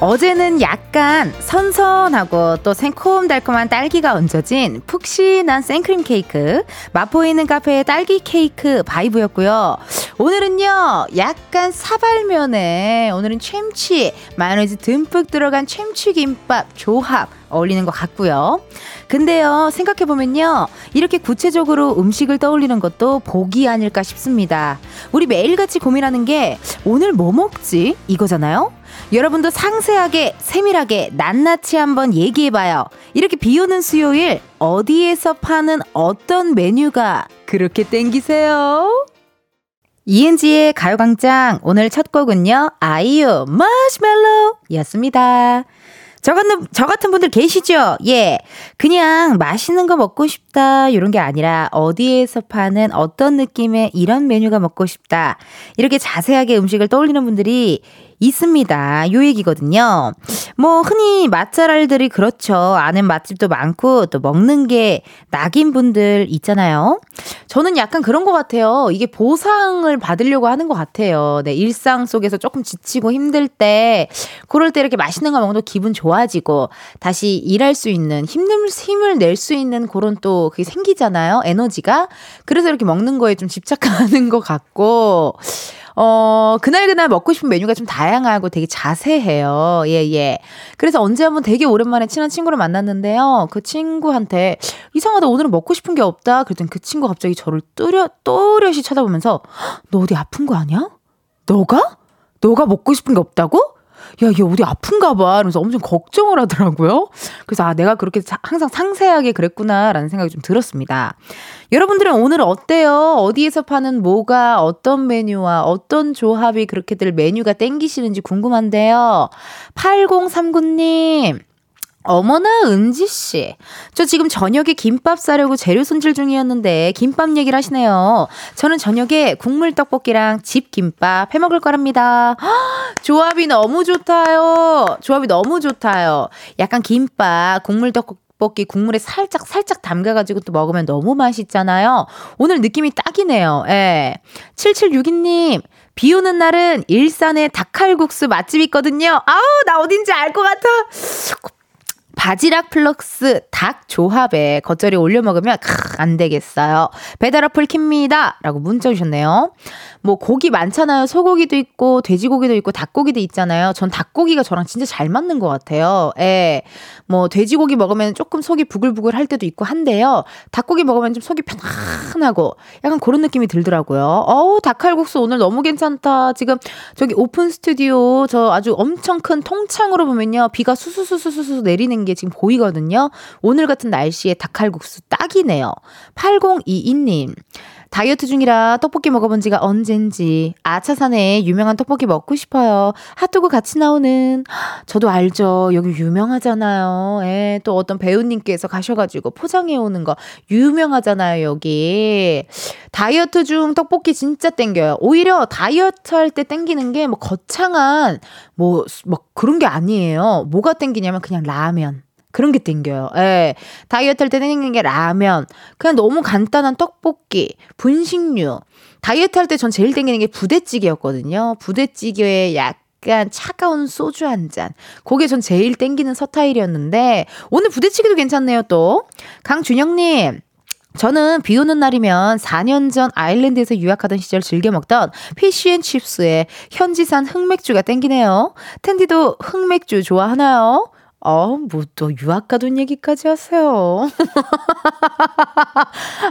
어제는 약간 선선하고 또 생콤달콤한 딸기가 얹어진 푹신한 생크림 케이크, 있는 카페의 딸기 케이크 바이브였고요. 오늘은요, 약간 사발면에 오늘은 챔치, 마요네즈 듬뿍 들어간 챔치 김밥 조합 어울리는 것 같고요. 근데요, 생각해보면요, 이렇게 구체적으로 음식을 떠올리는 것도 복이 아닐까 싶습니다. 우리 매일같이 고민하는 게 오늘 뭐 먹지? 이거잖아요? 여러분도 상세하게 세밀하게 낱낱이 한번 얘기해봐요. 이렇게 비 오는 수요일 어디에서 파는 어떤 메뉴가 그렇게 땡기세요? 이은지의 가요광장 오늘 첫 곡은요 아이유 마시멜로 였습니다. 저 같은, 저 같은 분들 계시죠? 예. 그냥 맛있는 거 먹고 싶다. 이런 게 아니라 어디에서 파는 어떤 느낌의 이런 메뉴가 먹고 싶다. 이렇게 자세하게 음식을 떠올리는 분들이 있습니다. 요 얘기거든요. 뭐, 흔히 맛잘알들이 그렇죠. 아는 맛집도 많고, 또 먹는 게 낙인 분들 있잖아요. 저는 약간 그런 것 같아요. 이게 보상을 받으려고 하는 것 같아요. 네, 일상 속에서 조금 지치고 힘들 때, 그럴 때 이렇게 맛있는 거 먹으면 기분 좋아지고, 다시 일할 수 있는, 힘을, 힘을 낼 수 있는 그런 또 그게 생기잖아요. 에너지가. 그래서 이렇게 먹는 거에 좀 집착하는 것 같고, 어, 그날그날 먹고 싶은 메뉴가 좀 다양하고 되게 자세해요. 예, 예. 그래서 언제 한번 되게 오랜만에 친한 친구를 만났는데요. 그 친구한테 이상하다 오늘은 먹고 싶은 게 없다. 그랬더니 그 친구가 갑자기 저를 또렷, 또렷이 쳐다보면서 너 어디 아픈 거 아니야? 너가? 너가 먹고 싶은 게 없다고? 야, 얘 어디 아픈가 봐. 이러면서 엄청 걱정을 하더라고요. 그래서 아, 내가 그렇게 항상 상세하게 그랬구나라는 생각이 좀 들었습니다. 여러분들은 오늘 어때요? 어디에서 파는 뭐가 어떤 메뉴와 어떤 조합이 그렇게들 메뉴가 땡기시는지 궁금한데요. 8039님. 어머나 은지 씨. 저 지금 저녁에 김밥 싸려고 재료 손질 중이었는데 김밥 얘기를 하시네요. 저는 저녁에 국물 떡볶이랑 집 김밥 해 먹을 거랍니다. 조합이 너무 좋다요. 조합이 너무 좋다요. 약간 김밥, 국물 떡볶이 떡볶이 국물에 살짝 살짝 담가가지고 또 먹으면 너무 맛있잖아요. 오늘 느낌이 딱이네요. 예. 7762님, 비 오는 날은 일산에 닭칼국수 맛집 있거든요. 아우, 나 어딘지 알 것 같아. 바지락 플럭스 닭 조합에 겉절이 올려 먹으면 크, 안 되겠어요. 배달 어플 킵니다. 라고 문자 주셨네요. 뭐 고기 많잖아요. 소고기도 있고 돼지고기도 있고 닭고기도 있잖아요. 전 닭고기가 저랑 진짜 잘 맞는 것 같아요. 예. 뭐 돼지고기 먹으면 조금 속이 부글부글 할 때도 있고 한데요. 닭고기 먹으면 좀 속이 편안하고 약간 그런 느낌이 들더라고요. 어우, 닭칼국수 오늘 너무 괜찮다. 지금 저기 오픈 스튜디오 저 아주 엄청 큰 통창으로 보면요. 비가 수수수수수 내리는 게 지금 보이거든요. 오늘 같은 날씨에 닭칼국수 딱이네요. 8022님. 다이어트 중이라 떡볶이 먹어본 지가 언젠지 아차산에 유명한 떡볶이 먹고 싶어요. 핫도그 같이 나오는 저도 알죠. 여기 유명하잖아요. 예, 또 어떤 배우님께서 가셔가지고 포장해 오는 거 유명하잖아요. 여기 다이어트 중 떡볶이 진짜 땡겨요. 오히려 다이어트 할 때 땡기는 게 뭐 거창한 뭐뭐 뭐 그런 게 아니에요. 뭐가 땡기냐면 그냥 라면. 그런 게 땡겨요. 예. 다이어트 할 때 땡기는 게 라면. 그냥 너무 간단한 떡볶이, 분식류. 다이어트 할 때 전 제일 땡기는 게 부대찌개였거든요. 부대찌개에 약간 차가운 소주 한 잔. 그게 전 제일 땡기는 서타일이었는데, 오늘 부대찌개도 괜찮네요, 또. 강준영님. 저는 비 오는 날이면 4년 전 아일랜드에서 유학하던 시절 즐겨 먹던 피쉬앤칩스에 현지산 흑맥주가 땡기네요. 텐디도 흑맥주 좋아하나요? 어, 뭐 또 유학 가던 얘기까지 하세요.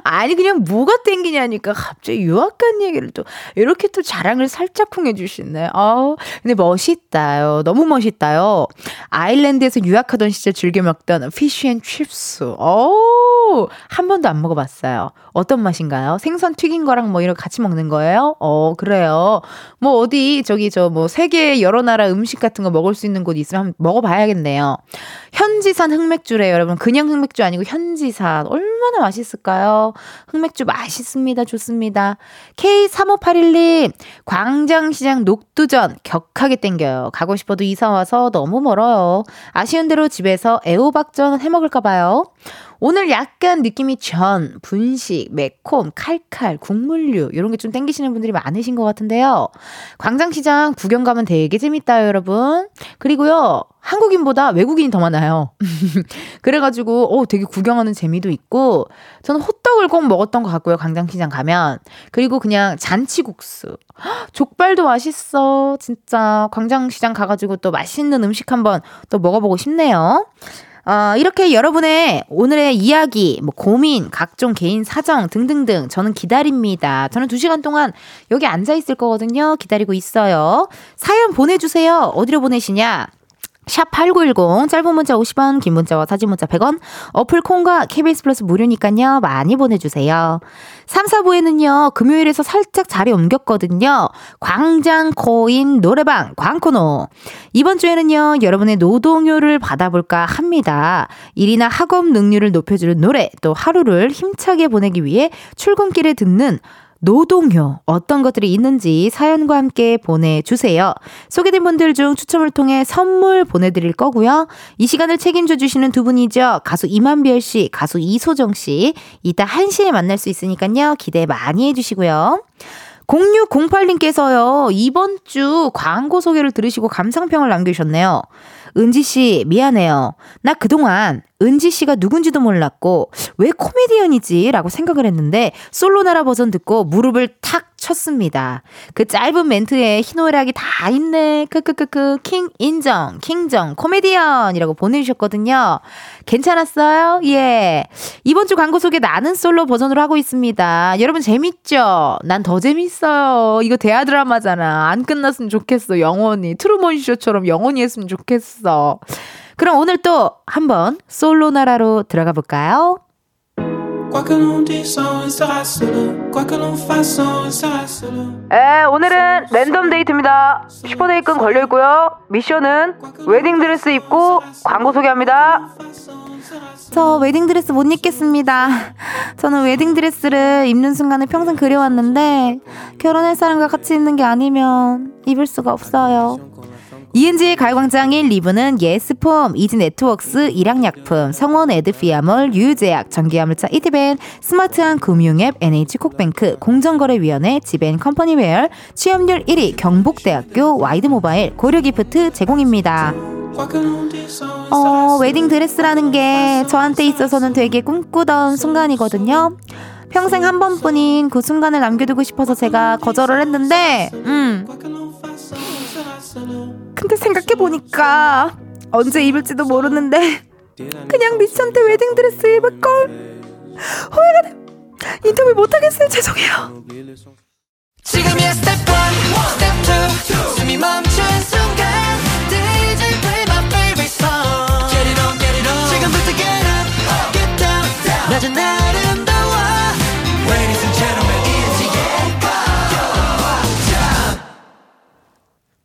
아니 그냥 뭐가 땡기냐니까 갑자기 유학 간 얘기를 또 이렇게 또 자랑을 살짝쿵 해주시네. 아, 근데 멋있다요. 너무 멋있다요. 아일랜드에서 유학하던 시절 즐겨 먹던 fish and chips. 어, 한 번도 안 먹어봤어요. 어떤 맛인가요? 생선 튀긴 거랑 뭐 이런 같이 먹는 거예요? 어, 그래요. 뭐 어디 저기 저 뭐 세계 여러 나라 음식 같은 거 먹을 수 있는 곳 있으면 한번 먹어봐야겠네요. 현지산 흑맥주래요, 여러분. 그냥 흑맥주 아니고 현지산. 얼마나 맛있을까요? 흑맥주 맛있습니다. 좋습니다. K3581님, 광장시장 녹두전 격하게 땡겨요. 가고 싶어도 이사와서 너무 멀어요. 아쉬운 대로 집에서 애호박전 해먹을까봐요. 오늘 약간 느낌이 전, 분식, 매콤, 칼칼, 국물류 이런 게 좀 땡기시는 분들이 많으신 것 같은데요. 광장시장 구경 가면 되게 재밌다 여러분. 그리고요. 한국인보다 외국인이 더 많아요. 그래가지고, 어, 되게 구경하는 재미도 있고, 저는 호떡을 꼭 먹었던 것 같고요, 광장시장 가면. 그리고 그냥 잔치국수. 족발도 맛있어. 진짜. 광장시장 가가지고 또 맛있는 음식 한번 또 먹어보고 싶네요. 어, 이렇게 여러분의 오늘의 이야기, 뭐 고민, 각종 개인 사정 등등등 저는 기다립니다. 저는 두 시간 동안 여기 앉아 있을 거거든요. 기다리고 있어요. 사연 보내 주세요. 어디로 보내시냐? 샵8910 짧은 문자 50원 긴 문자와 사진 문자 100원 어플 콩과 KBS 플러스 무료니까요. 많이 보내주세요. 3, 4부에는요 금요일에서 살짝 자리 옮겼거든요. 광장 코인 노래방 광코노. 이번 주에는요 여러분의 노동요를 받아볼까 합니다. 일이나 학업 능률을 높여주는 노래 또 하루를 힘차게 보내기 위해 출근길에 듣는 노동요 어떤 것들이 있는지 사연과 함께 보내주세요. 소개된 분들 중 추첨을 통해 선물 보내드릴 거고요. 이 시간을 책임져 주시는 두 분이죠. 가수 이만별 씨, 가수 이소정 씨. 이따 1시에 만날 수 있으니까요. 기대 많이 해주시고요. 0608님께서요, 이번 주 광고 소개를 들으시고 감상평을 남겨주셨네요. 은지 씨, 미안해요. 나 그동안 은지 씨가 누군지도 몰랐고, 왜 코미디언이지? 라고 생각을 했는데, 솔로나라 버전 듣고 무릎을 탁 쳤습니다. 그 짧은 멘트에 희노애락이 다 있네. 크크크크, 킹 인정, 킹정, 코미디언이라고 보내주셨거든요. 괜찮았어요? 예. 이번 주 광고 소개 나는 솔로 버전으로 하고 있습니다. 여러분 재밌죠? 난 더 재밌어요. 이거 대하 드라마잖아. 안 끝났으면 좋겠어. 영원히. 트루먼 쇼처럼 영원히 했으면 좋겠어. 그럼 오늘 또 한번 솔로 나라로 들어가 볼까요? 에, 오늘은 랜덤 데이트입니다. 슈퍼데이트권 걸려있고요. 미션은 웨딩드레스 입고 광고 소개합니다. 저 웨딩드레스 못 입겠습니다. 저는 웨딩드레스를 입는 순간을 평생 그려왔는데 결혼할 사람과 같이 입는 게 아니면 입을 수가 없어요. 이은지의 가요광장 1, 2부는 예스폼, 이지네트웍스, 일양약품, 성원 에드피아몰, 유유제약, 전기화물차 이티밴, 스마트한 금융앱 NH콕뱅크, 공정거래위원회, 지벤 컴퍼니웨어, 취업률 1위 경북대학교 와이드모바일, 고려기프트 제공입니다. 어, 웨딩 드레스라는 게 저한테 있어서는 되게 꿈꾸던 순간이거든요. 평생 한 번뿐인 그 순간을 남겨두고 싶어서 제가 거절을 했는데, 음. 근데 생각해보니까 언제 입을지도 모르는데 그냥 때 웨딩드레스 입을걸? 후회가 돼. 인터뷰 못하겠어요. 죄송해요. 지금이야 스텝 1, 스텝 2 숨이 멈춘 순간 DJ play my favorite song Get it get it on. down. 낮은 아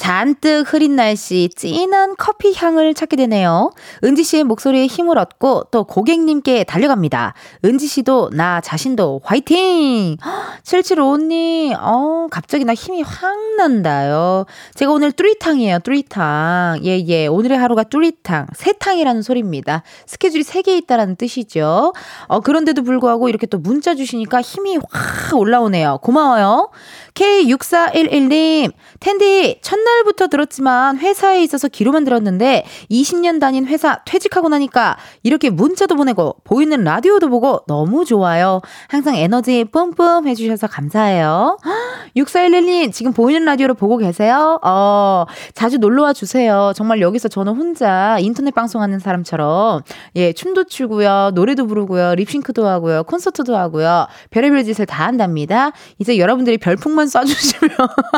잔뜩 흐린 날씨 진한 커피 향을 찾게 되네요. 은지 씨의 목소리에 힘을 얻고 또 고객님께 달려갑니다. 은지 씨도 나 자신도 화이팅! 7755님, 어, 갑자기 나 힘이 확 난다요. 제가 오늘 뚜리탕이에요, 뚜리탕. 예, 예. 오늘의 하루가 뚜리탕. 세탕이라는 소리입니다. 스케줄이 3개 있다라는 뜻이죠. 어, 그런데도 불구하고 이렇게 또 문자 주시니까 힘이 확 올라오네요. 고마워요. K6411님, 텐디, 첫날 부터 들었지만 회사에 있어서 기로만 들었는데 20년 다닌 회사 퇴직하고 나니까 이렇게 문자도 보내고 보이는 라디오도 보고 너무 좋아요. 항상 에너지 뿜뿜 해주셔서 감사해요. 6411님, 지금 보이는 라디오를 보고 계세요? 어, 자주 놀러와 주세요. 정말 여기서 저는 혼자 인터넷 방송하는 사람처럼, 예, 춤도 추고요, 노래도 부르고요, 립싱크도 하고요, 콘서트도 하고요, 별의별 짓을 다 한답니다. 이제 여러분들이 별풍만 쏴주시면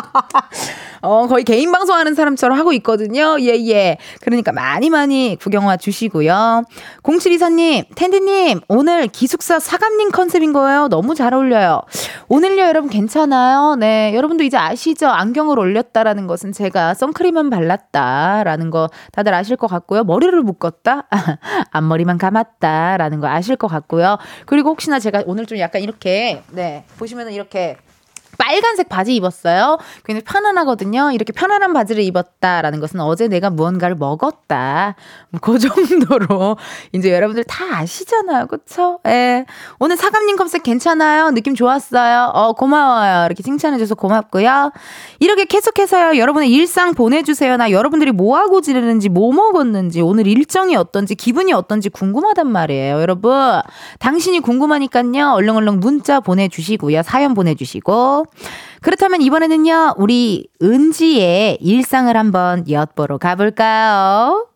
어, 거의 개인 방송하는 사람처럼 하고 있거든요. 예, 예. 그러니까 많이 많이 구경 와 주시고요. 0724님, 텐디님, 오늘 기숙사 사감님 컨셉인 거예요. 너무 잘 어울려요. 오늘요, 여러분 괜찮아요? 네. 여러분도 이제 아시죠? 안경을 올렸다라는 것은 제가 선크림만 발랐다라는 거 다들 아실 것 같고요. 머리를 묶었다? 앞머리만 감았다라는 거 아실 것 같고요. 그리고 혹시나 제가 오늘 좀 약간 이렇게, 네. 보시면은 이렇게 빨간색 바지 입었어요. 굉장히 편안하거든요. 이렇게 편안한 바지를 입었다라는 것은 어제 내가 무언가를 먹었다. 뭐그 정도로 이제 여러분들 다 아시잖아요. 그쵸? 예. 오늘 사감님 검색 괜찮아요? 느낌 좋았어요? 어, 고마워요. 이렇게 칭찬해줘서 고맙고요. 이렇게 계속해서요. 여러분의 일상 보내주세요. 나 여러분들이 뭐하고 지내는지, 뭐 먹었는지, 오늘 일정이 어떤지, 기분이 어떤지 궁금하단 말이에요. 여러분. 당신이 궁금하니까요. 얼렁얼렁 문자 보내주시고요. 사연 보내주시고. 그렇다면 이번에는요, 우리 은지의 일상을 한번 엿보러 가볼까요?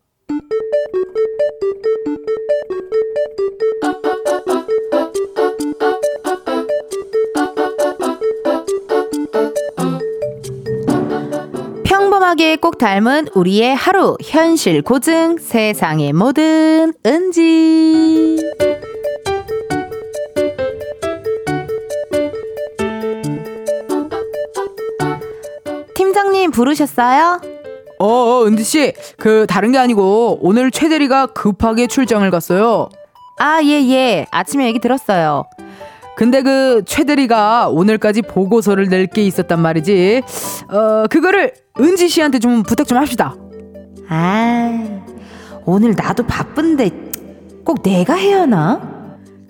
평범하게 꼭 닮은 우리의 하루 현실 고증 세상의 모든 은지 팀장님 부르셨어요? 어, 어 은지 씨, 그 다른 게 아니고 오늘 최 대리가 급하게 출장을 갔어요. 아, 예, 예. 아침에 얘기 들었어요. 근데 그 최 대리가 오늘까지 보고서를 낼 게 있었단 말이지. 어, 그거를 은지 씨한테 좀 부탁 좀 합시다. 아, 오늘 나도 바쁜데 꼭 내가 해야 하나?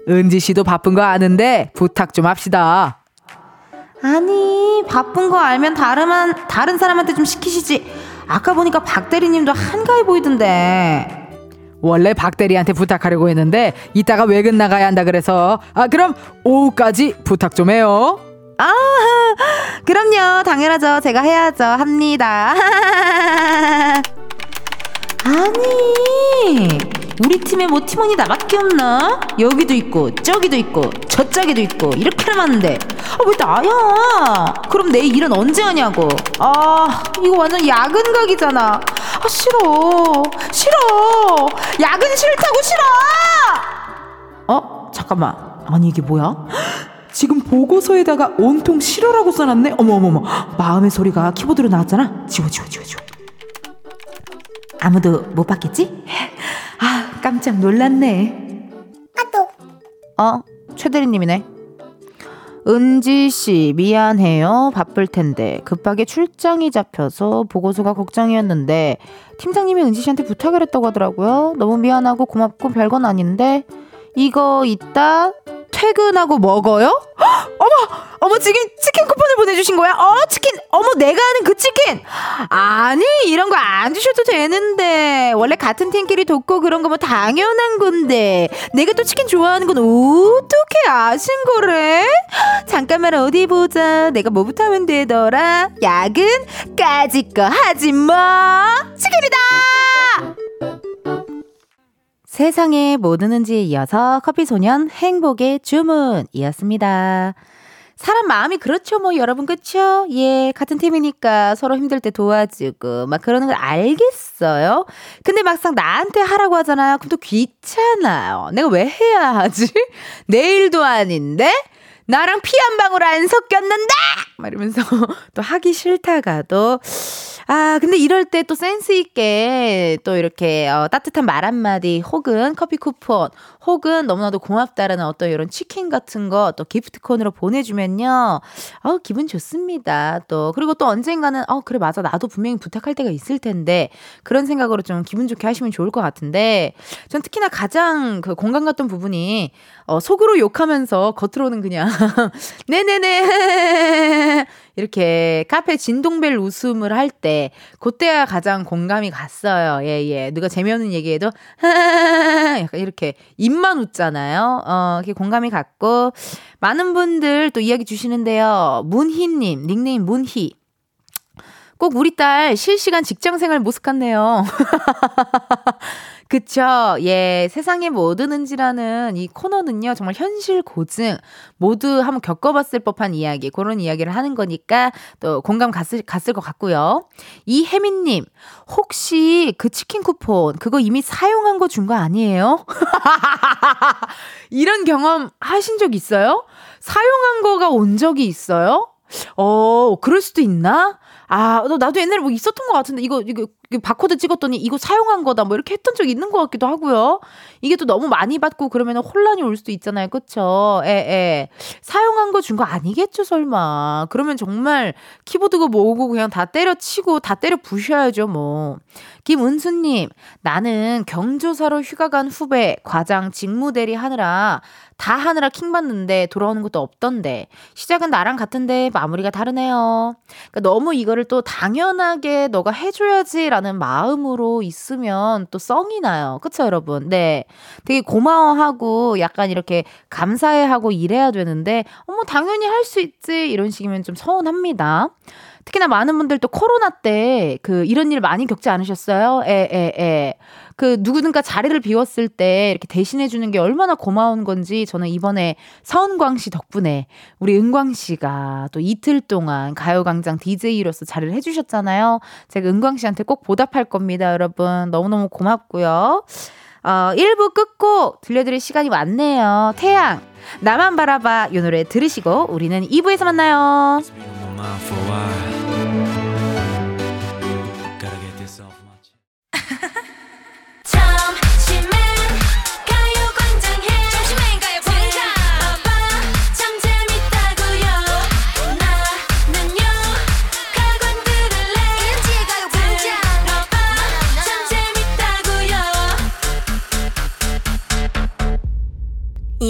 은지 씨도 바쁜 거 아는데 부탁 좀 합시다. 아니 바쁜 거 알면 다른 다른 사람한테 좀 시키시지. 아까 보니까 박 대리님도 한가해 보이던데. 원래 박 대리한테 부탁하려고 했는데 이따가 외근 나가야 한다 그래서 아 그럼 오후까지 부탁 좀 해요. 아 그럼요 당연하죠 제가 해야죠 합니다. 아니 우리 팀에 뭐 팀원이 나밖에 없나? 여기도 있고 저기도 있고 저짝에도 있고 이렇게나 많은데. 아, 왜 나야? 그럼 내일 일은 언제 하냐고. 아 이거 완전 야근 각이잖아. 아 싫어. 싫어. 야근 싫다고 싫어! 어? 잠깐만. 아니 이게 뭐야? 지금 보고서에다가 온통 싫어라고 써놨네? 어머어머머. 마음의 소리가 키보드로 나왔잖아? 지워 지워 지워 지워 아무도 못 봤겠지? 아, 깜짝 놀랐네. 아 또. 어, 최대리님이네. 은지 씨, 미안해요. 바쁠 텐데. 급하게 출장이 잡혀서 보고서가 걱정이었는데, 팀장님이 은지 씨한테 부탁을 했다고 하더라고요. 너무 미안하고 고맙고 별건 아닌데, 이거 이따 퇴근하고 먹어요? 어머, 어머 지금 치킨 쿠폰을 보내주신 거야? 어 치킨, 어머 내가 아는 그 치킨. 아니 이런 거 안 주셔도 되는데 원래 같은 팀끼리 돕고 그런 거면 당연한 건데 내가 또 치킨 좋아하는 건 어떻게 아신 거래? 잠깐만 어디 보자. 내가 뭐부터 하면 되더라? 야근까지 거 하지 마. 치킨이다. 세상에 뭐 드는지에 이어서 커피소년 행복의 주문이었습니다. 사람 마음이 그렇죠, 뭐, 여러분, 그쵸? 예, 같은 팀이니까 서로 힘들 때 도와주고, 막 그러는 걸 알겠어요? 근데 막상 나한테 하라고 하잖아요? 그럼 또 귀찮아요. 내가 왜 해야 하지? 내일도 아닌데? 나랑 피 한 방울 안 섞였는데! 막 이러면서 또 하기 싫다가도, 아, 근데 이럴 때 또 센스있게 또 이렇게 어, 따뜻한 말 한마디 혹은 커피 쿠폰 혹은 너무나도 고맙다라는 어떤 이런 치킨 같은 거 또 기프트콘으로 보내주면요. 어, 기분 좋습니다. 또, 그리고 또 언젠가는 어, 그래, 맞아. 나도 분명히 부탁할 때가 있을 텐데 그런 생각으로 좀 기분 좋게 하시면 좋을 것 같은데 전 특히나 가장 그 공감 갔던 부분이 어, 속으로 욕하면서 겉으로는 그냥 네네네 이렇게 카페 진동벨 웃음을 할 때 그때가 가장 공감이 갔어요. 예, 예. 누가 재미없는 얘기해도 약간 이렇게 입만 웃잖아요. 어, 이렇게 공감이 갔고 많은 분들 또 이야기 주시는데요. 문희 님 닉네임 문희 꼭 우리 딸 실시간 직장 생활 모습 같네요. 그쵸. 예. 세상에 뭐 드는지라는 이 코너는요, 정말 현실 고증, 모두 한번 겪어봤을 법한 이야기, 그런 이야기를 하는 거니까 또 공감 갔을, 갔을 것 같고요. 이혜민님, 혹시 그 치킨 쿠폰, 그거 이미 사용한 거 준거 아니에요? 이런 경험 하신 적 있어요? 사용한 거가 온 적이 있어요? 어, 그럴 수도 있나? 아, 나도 옛날에 뭐 있었던 것 같은데, 이거, 이거, 바코드 찍었더니 이거 사용한 거다, 뭐 이렇게 했던 적이 있는 것 같기도 하고요. 이게 또 너무 많이 받고 그러면 혼란이 올 수도 있잖아요. 그쵸? 예, 예. 사용한 거준거 아니겠죠, 설마. 그러면 정말 키보드가 뭐고 그냥 다 때려치고 다 때려 부셔야죠, 뭐. 김은수님, 나는 경조사로 휴가 간 후배, 과장 직무대리 하느라 다 하느라 킹 받는데 돌아오는 것도 없던데 시작은 나랑 같은데 마무리가 다르네요. 그러니까 너무 이거를 또 당연하게 너가 해줘야지 라는 마음으로 있으면 또 썽이 나요. 그쵸 여러분? 네, 되게 고마워하고 약간 이렇게 감사해하고 이래야 되는데 어머 당연히 할 수 있지 이런 식이면 좀 서운합니다. 특히나 많은 분들 또 코로나 때 그 이런 일 많이 겪지 않으셨어요? 에, 에, 에. 그 누구든가 자리를 비웠을 때 이렇게 대신해 주는 게 얼마나 고마운 건지 저는 이번에 서은광 씨 덕분에 우리 은광 씨가 또 이틀 동안 가요광장 DJ로서 자리를 해주셨잖아요. 제가 은광 씨한테 꼭 보답할 겁니다, 여러분. 너무너무 고맙고요. 어, 1부 끝곡 들려드릴 시간이 왔네요. 태양, 나만 바라봐 이 노래 들으시고 우리는 2부에서 만나요.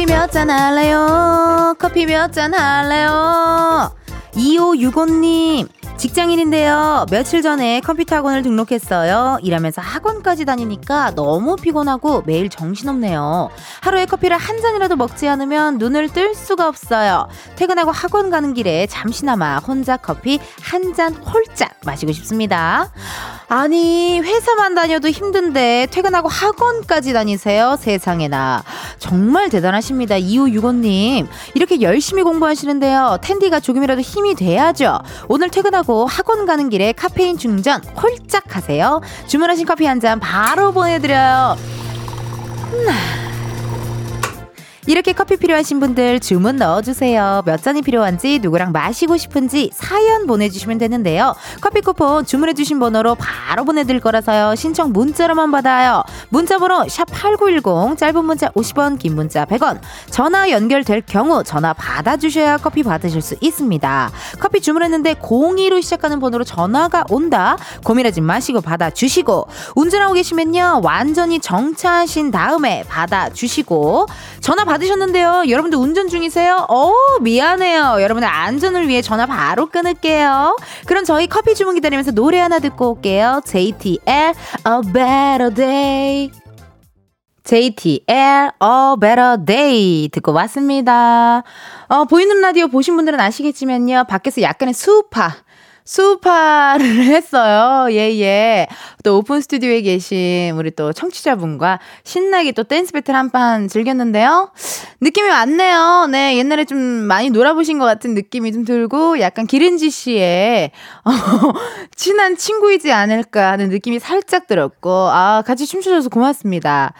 커피 몇 잔 할래요? 커피 몇 잔 할래요? 2565님, 직장인인데요. 며칠 전에 컴퓨터 학원을 등록했어요. 일하면서 학원까지 다니니까 너무 피곤하고 매일 정신없네요. 하루에 커피를 한 잔이라도 먹지 않으면 눈을 뜰 수가 없어요. 퇴근하고 학원 가는 길에 잠시나마 혼자 커피 한 잔 홀짝 마시고 싶습니다. 아니, 회사만 다녀도 힘든데 퇴근하고 학원까지 다니세요? 세상에나. 정말 대단하십니다. 2565님. 이렇게 열심히 공부하시는데요. 텐디가 조금이라도 힘이 돼야죠. 오늘 퇴근하고 하고 학원 가는 길에 카페인 충전 홀짝 하세요. 주문하신 커피 한 잔 바로 보내드려요. 음. 이렇게 커피 필요하신 분들 주문 넣어주세요. 몇 잔이 필요한지 누구랑 마시고 싶은지 사연 보내주시면 되는데요. 커피 쿠폰 주문해주신 번호로 바로 보내드릴 거라서요. 신청 문자로만 받아요. 문자번호 샵8910 짧은 문자 50원 긴 문자 100원 전화 연결될 경우 전화 받아주셔야 커피 받으실 수 있습니다. 커피 주문했는데 02로 시작하는 번호로 전화가 온다. 고민하지 마시고 받아주시고 운전하고 계시면요. 완전히 정차하신 다음에 받아주시고 전화 받 받으셨는데요. 여러분들 운전 중이세요? 어 미안해요. 여러분의 안전을 위해 전화 바로 끊을게요. 그럼 저희 커피 주문 기다리면서 노래 하나 듣고 올게요. JTL A Better Day. JTL A Better Day 듣고 왔습니다. 어, 보이는 라디오 보신 분들은 아시겠지만요. 밖에서 약간의 스우파 스우파를 했어요. 예, 예. 또 오픈 스튜디오에 계신 우리 또 청취자분과 신나게 또 댄스 배틀 한 판 즐겼는데요. 느낌이 왔네요. 네, 옛날에 좀 많이 놀아보신 것 같은 느낌이 좀 들고 약간 이은지 씨의 어, 친한 친구이지 않을까 하는 느낌이 살짝 들었고, 아, 같이 춤추셔서 고맙습니다.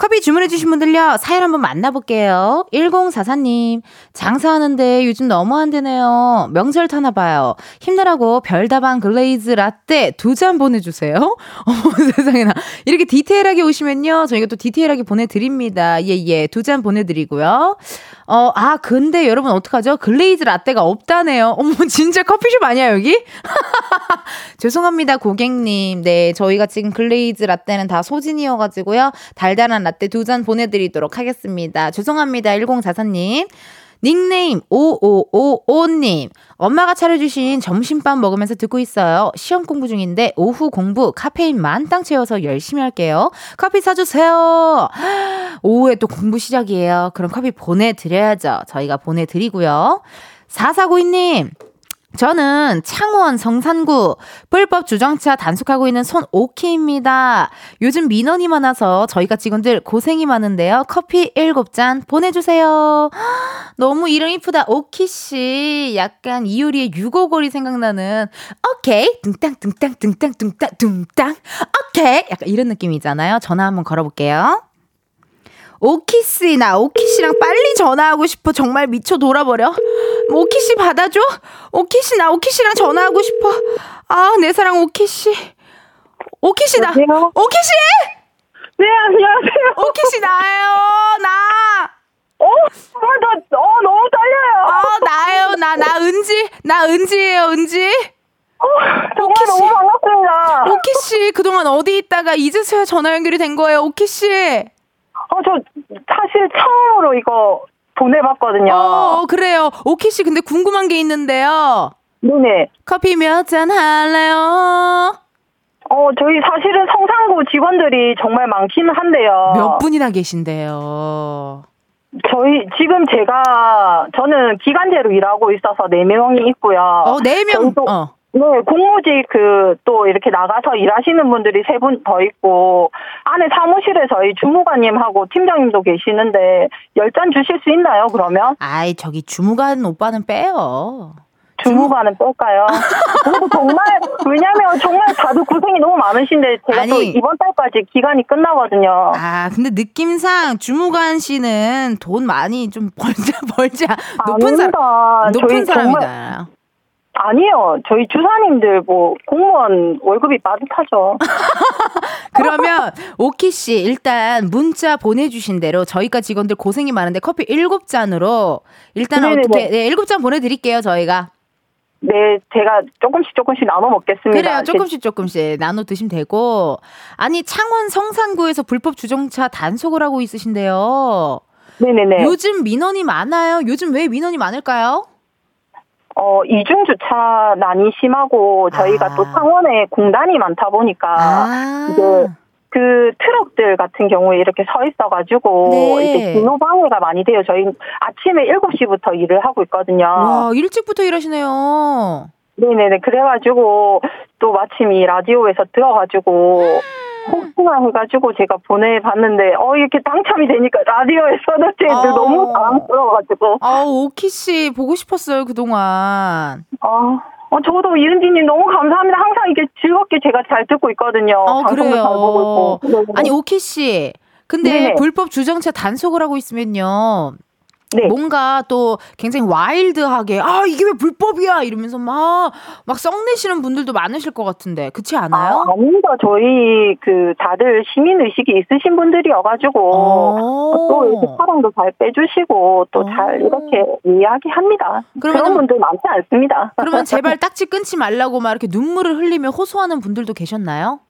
커피 주문해주신 분들요, 사연 한번 만나볼게요. 1044님, 장사하는데 요즘 너무 안 되네요. 명절 타나봐요. 힘내라고 별다방 glaze 라떼 두 잔 보내주세요. 어머, 세상에나. 이렇게 디테일하게 오시면요, 저희가 또 디테일하게 보내드립니다. 예, 예. 두 잔 보내드리고요. 어, 아, 근데 여러분 어떡하죠? glaze 라떼가 없다네요. 어머, 진짜 커피숍 아니야, 여기? 죄송합니다, 고객님. 네, 저희가 지금 glaze 라떼는 다 소진이어가지고요. 달달한 라떼 두 잔 보내드리도록 하겠습니다. 죄송합니다, 1044님. 닉네임 5555님. 엄마가 차려주신 점심밥 먹으면서 듣고 있어요. 시험 공부 중인데 오후 공부 카페인 만땅 채워서 열심히 할게요. 커피 사주세요. 오후에 또 공부 시작이에요. 그럼 커피 보내드려야죠. 저희가 보내드리고요. 4492님. 저는 창원 성산구 불법 주정차 단속하고 있는 손오키입니다. 요즘 민원이 많아서 저희가 직원들 고생이 많은데요. 커피 7잔 보내주세요. 너무 이름 이쁘다. 오키씨. 약간 이효리의 유고골이 생각나는 오케이. 둥땅, 둥땅, 둥땅, 둥땅, 둥땅. 오케이. 약간 이런 느낌이잖아요. 전화 한번 걸어볼게요. 오키씨, 나 오키씨랑 빨리 전화하고 싶어. 정말 미쳐 돌아버려. 오키씨 받아줘? 오키씨, 나 오키씨랑 전화하고 싶어. 아, 내 사랑 오키씨. 오키씨, 나. 오키씨! 네, 안녕하세요. 오키씨, 나예요. 나. 어? 어, 나, 어, 너무 떨려요. 어, 나예요. 나, 나 은지. 나 은지예요, 은지. 어, 오키 씨. 너무 반갑습니다. 오키 씨, 그동안 어디 있다가 이제서야 전화 연결이 된 거예요, 오키 씨. 어, 저 사실 처음으로 이거 보내봤거든요. 어, 그래요. 오키 씨, 근데 궁금한 게 있는데요. 네네. 커피 몇 잔 할래요? 어, 저희 사실은 성산구 직원들이 정말 많기는 한데요. 몇 분이나 계신데요. 저희, 지금 제가, 저는 기간제로 일하고 있어서 네 명이 있고요. 어, 네 명. 어. 네, 공무직 그 또 이렇게 나가서 일하시는 분들이 세 분 더 있고 안에 사무실에 저희 주무관님하고 팀장님도 계시는데 열 잔 주실 수 있나요? 그러면 아이, 저기 주무관 오빠는 빼요. 주무관은 뺄까요? 그래도 정말 왜냐면 정말 다들 고생이 너무 많으신데 제가 또 아니. 이번 달까지 기간이 끝나거든요. 아, 근데 느낌상 주무관 씨는 돈 많이 좀 벌자, 벌자. 높은 사람. 높은 사람이다. 아니요. 저희 주사님들 뭐 공무원 월급이 빠듯하죠. 그러면 오키 씨 일단 문자 보내 주신 대로 저희가 직원들 고생이 많은데 커피 일곱 잔으로 일단 네네네. 어떻게 네, 일곱 잔 보내 드릴게요 저희가. 네, 제가 조금씩 조금씩 나눠 먹겠습니다. 그래요 조금씩 조금씩 나눠 드시면 되고 아니 창원 성산구에서 불법 주정차 단속을 하고 있으신데요. 네네네. 요즘 민원이 많아요. 요즘 왜 민원이 많을까요? 어, 이중 주차난이 심하고 저희가 아. 또 창원에 공단이 많다 보니까 아, 이제 그 트럭들 같은 경우에 이렇게 서 있어가지고 네. 이제 진호 방해가 많이 돼요. 저희 아침에 7시부터 일을 하고 있거든요. 와 일찍부터 일하시네요. 네네네. 그래가지고 또 마침 이 라디오에서 들어가지고 혹시나 해가지고 제가 보내봤는데 어 이렇게 당첨이 되니까 라디오에서도 제 어. 너무 당황스러워가지고 아 오키 씨 보고 싶었어요 그 동안. 어, 어, 저도 이은지님 너무 감사합니다. 항상 이렇게 즐겁게 제가 잘 듣고 있거든요. 어, 방송도 그래요. 잘 보고 있고. 네네. 아니 오키 씨, 근데 네네. 불법 주정차 단속을 하고 있으면요. 네. 뭔가 또 굉장히 와일드하게 아 이게 왜 불법이야 이러면서 막 막 썩내시는 분들도 많으실 것 같은데 그렇지 않아요? 아, 아닙니다. 저희 그 다들 시민 의식이 있으신 분들이어가지고 어. 또 이렇게 사랑도 잘 빼주시고 또잘 어. 이렇게 이야기합니다. 그런 분들 많지 않습니다. 그러면 제발 딱지 끊지 말라고 막 이렇게 눈물을 흘리며 호소하는 분들도 계셨나요?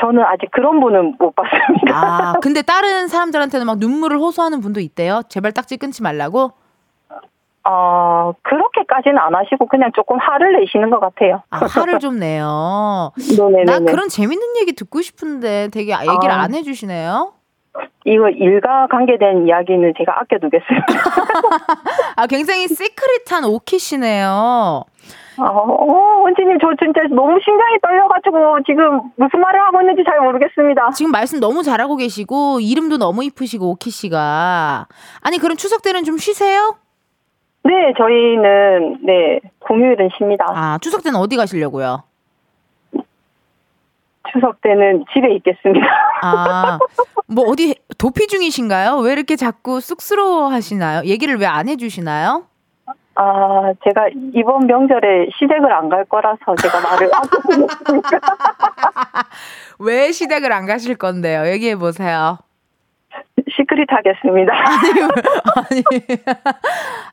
저는 아직 그런 분은 못 봤습니다. 아 근데 다른 사람들한테는 막 눈물을 호소하는 분도 있대요. 제발 딱지 끊지 말라고. 어 그렇게까지는 안 하시고 그냥 조금 화를 내시는 것 같아요. 아 화를 좀 내요. 네네네. 나 그런 재밌는 얘기 듣고 싶은데 되게 얘기를 아. 안 해주시네요. 이거 일과 관계된 이야기는 제가 아껴두겠습니다. 아 굉장히 시크릿한 오키시네요. 어, 원지님, 저 진짜 너무 심장이 떨려가지고 지금 무슨 말을 하고 있는지 잘 모르겠습니다. 지금 말씀 너무 잘하고 계시고 이름도 너무 이쁘시고 오키 씨가 아니 그럼 추석 때는 좀 쉬세요? 네, 저희는, 네, 공휴일은 쉽니다. 아 추석 때는 어디 가시려고요? 추석 때는 집에 있겠습니다. 아 뭐 어디 도피 중이신가요? 왜 이렇게 자꾸 쑥스러워 하시나요? 얘기를 왜 안 해주시나요? 아, 제가 이번 명절에 시댁을 안 갈 거라서 제가 말을 왜 시댁을 안 가실 건데요? 얘기해 보세요. 시크릿 하겠습니다. 아니,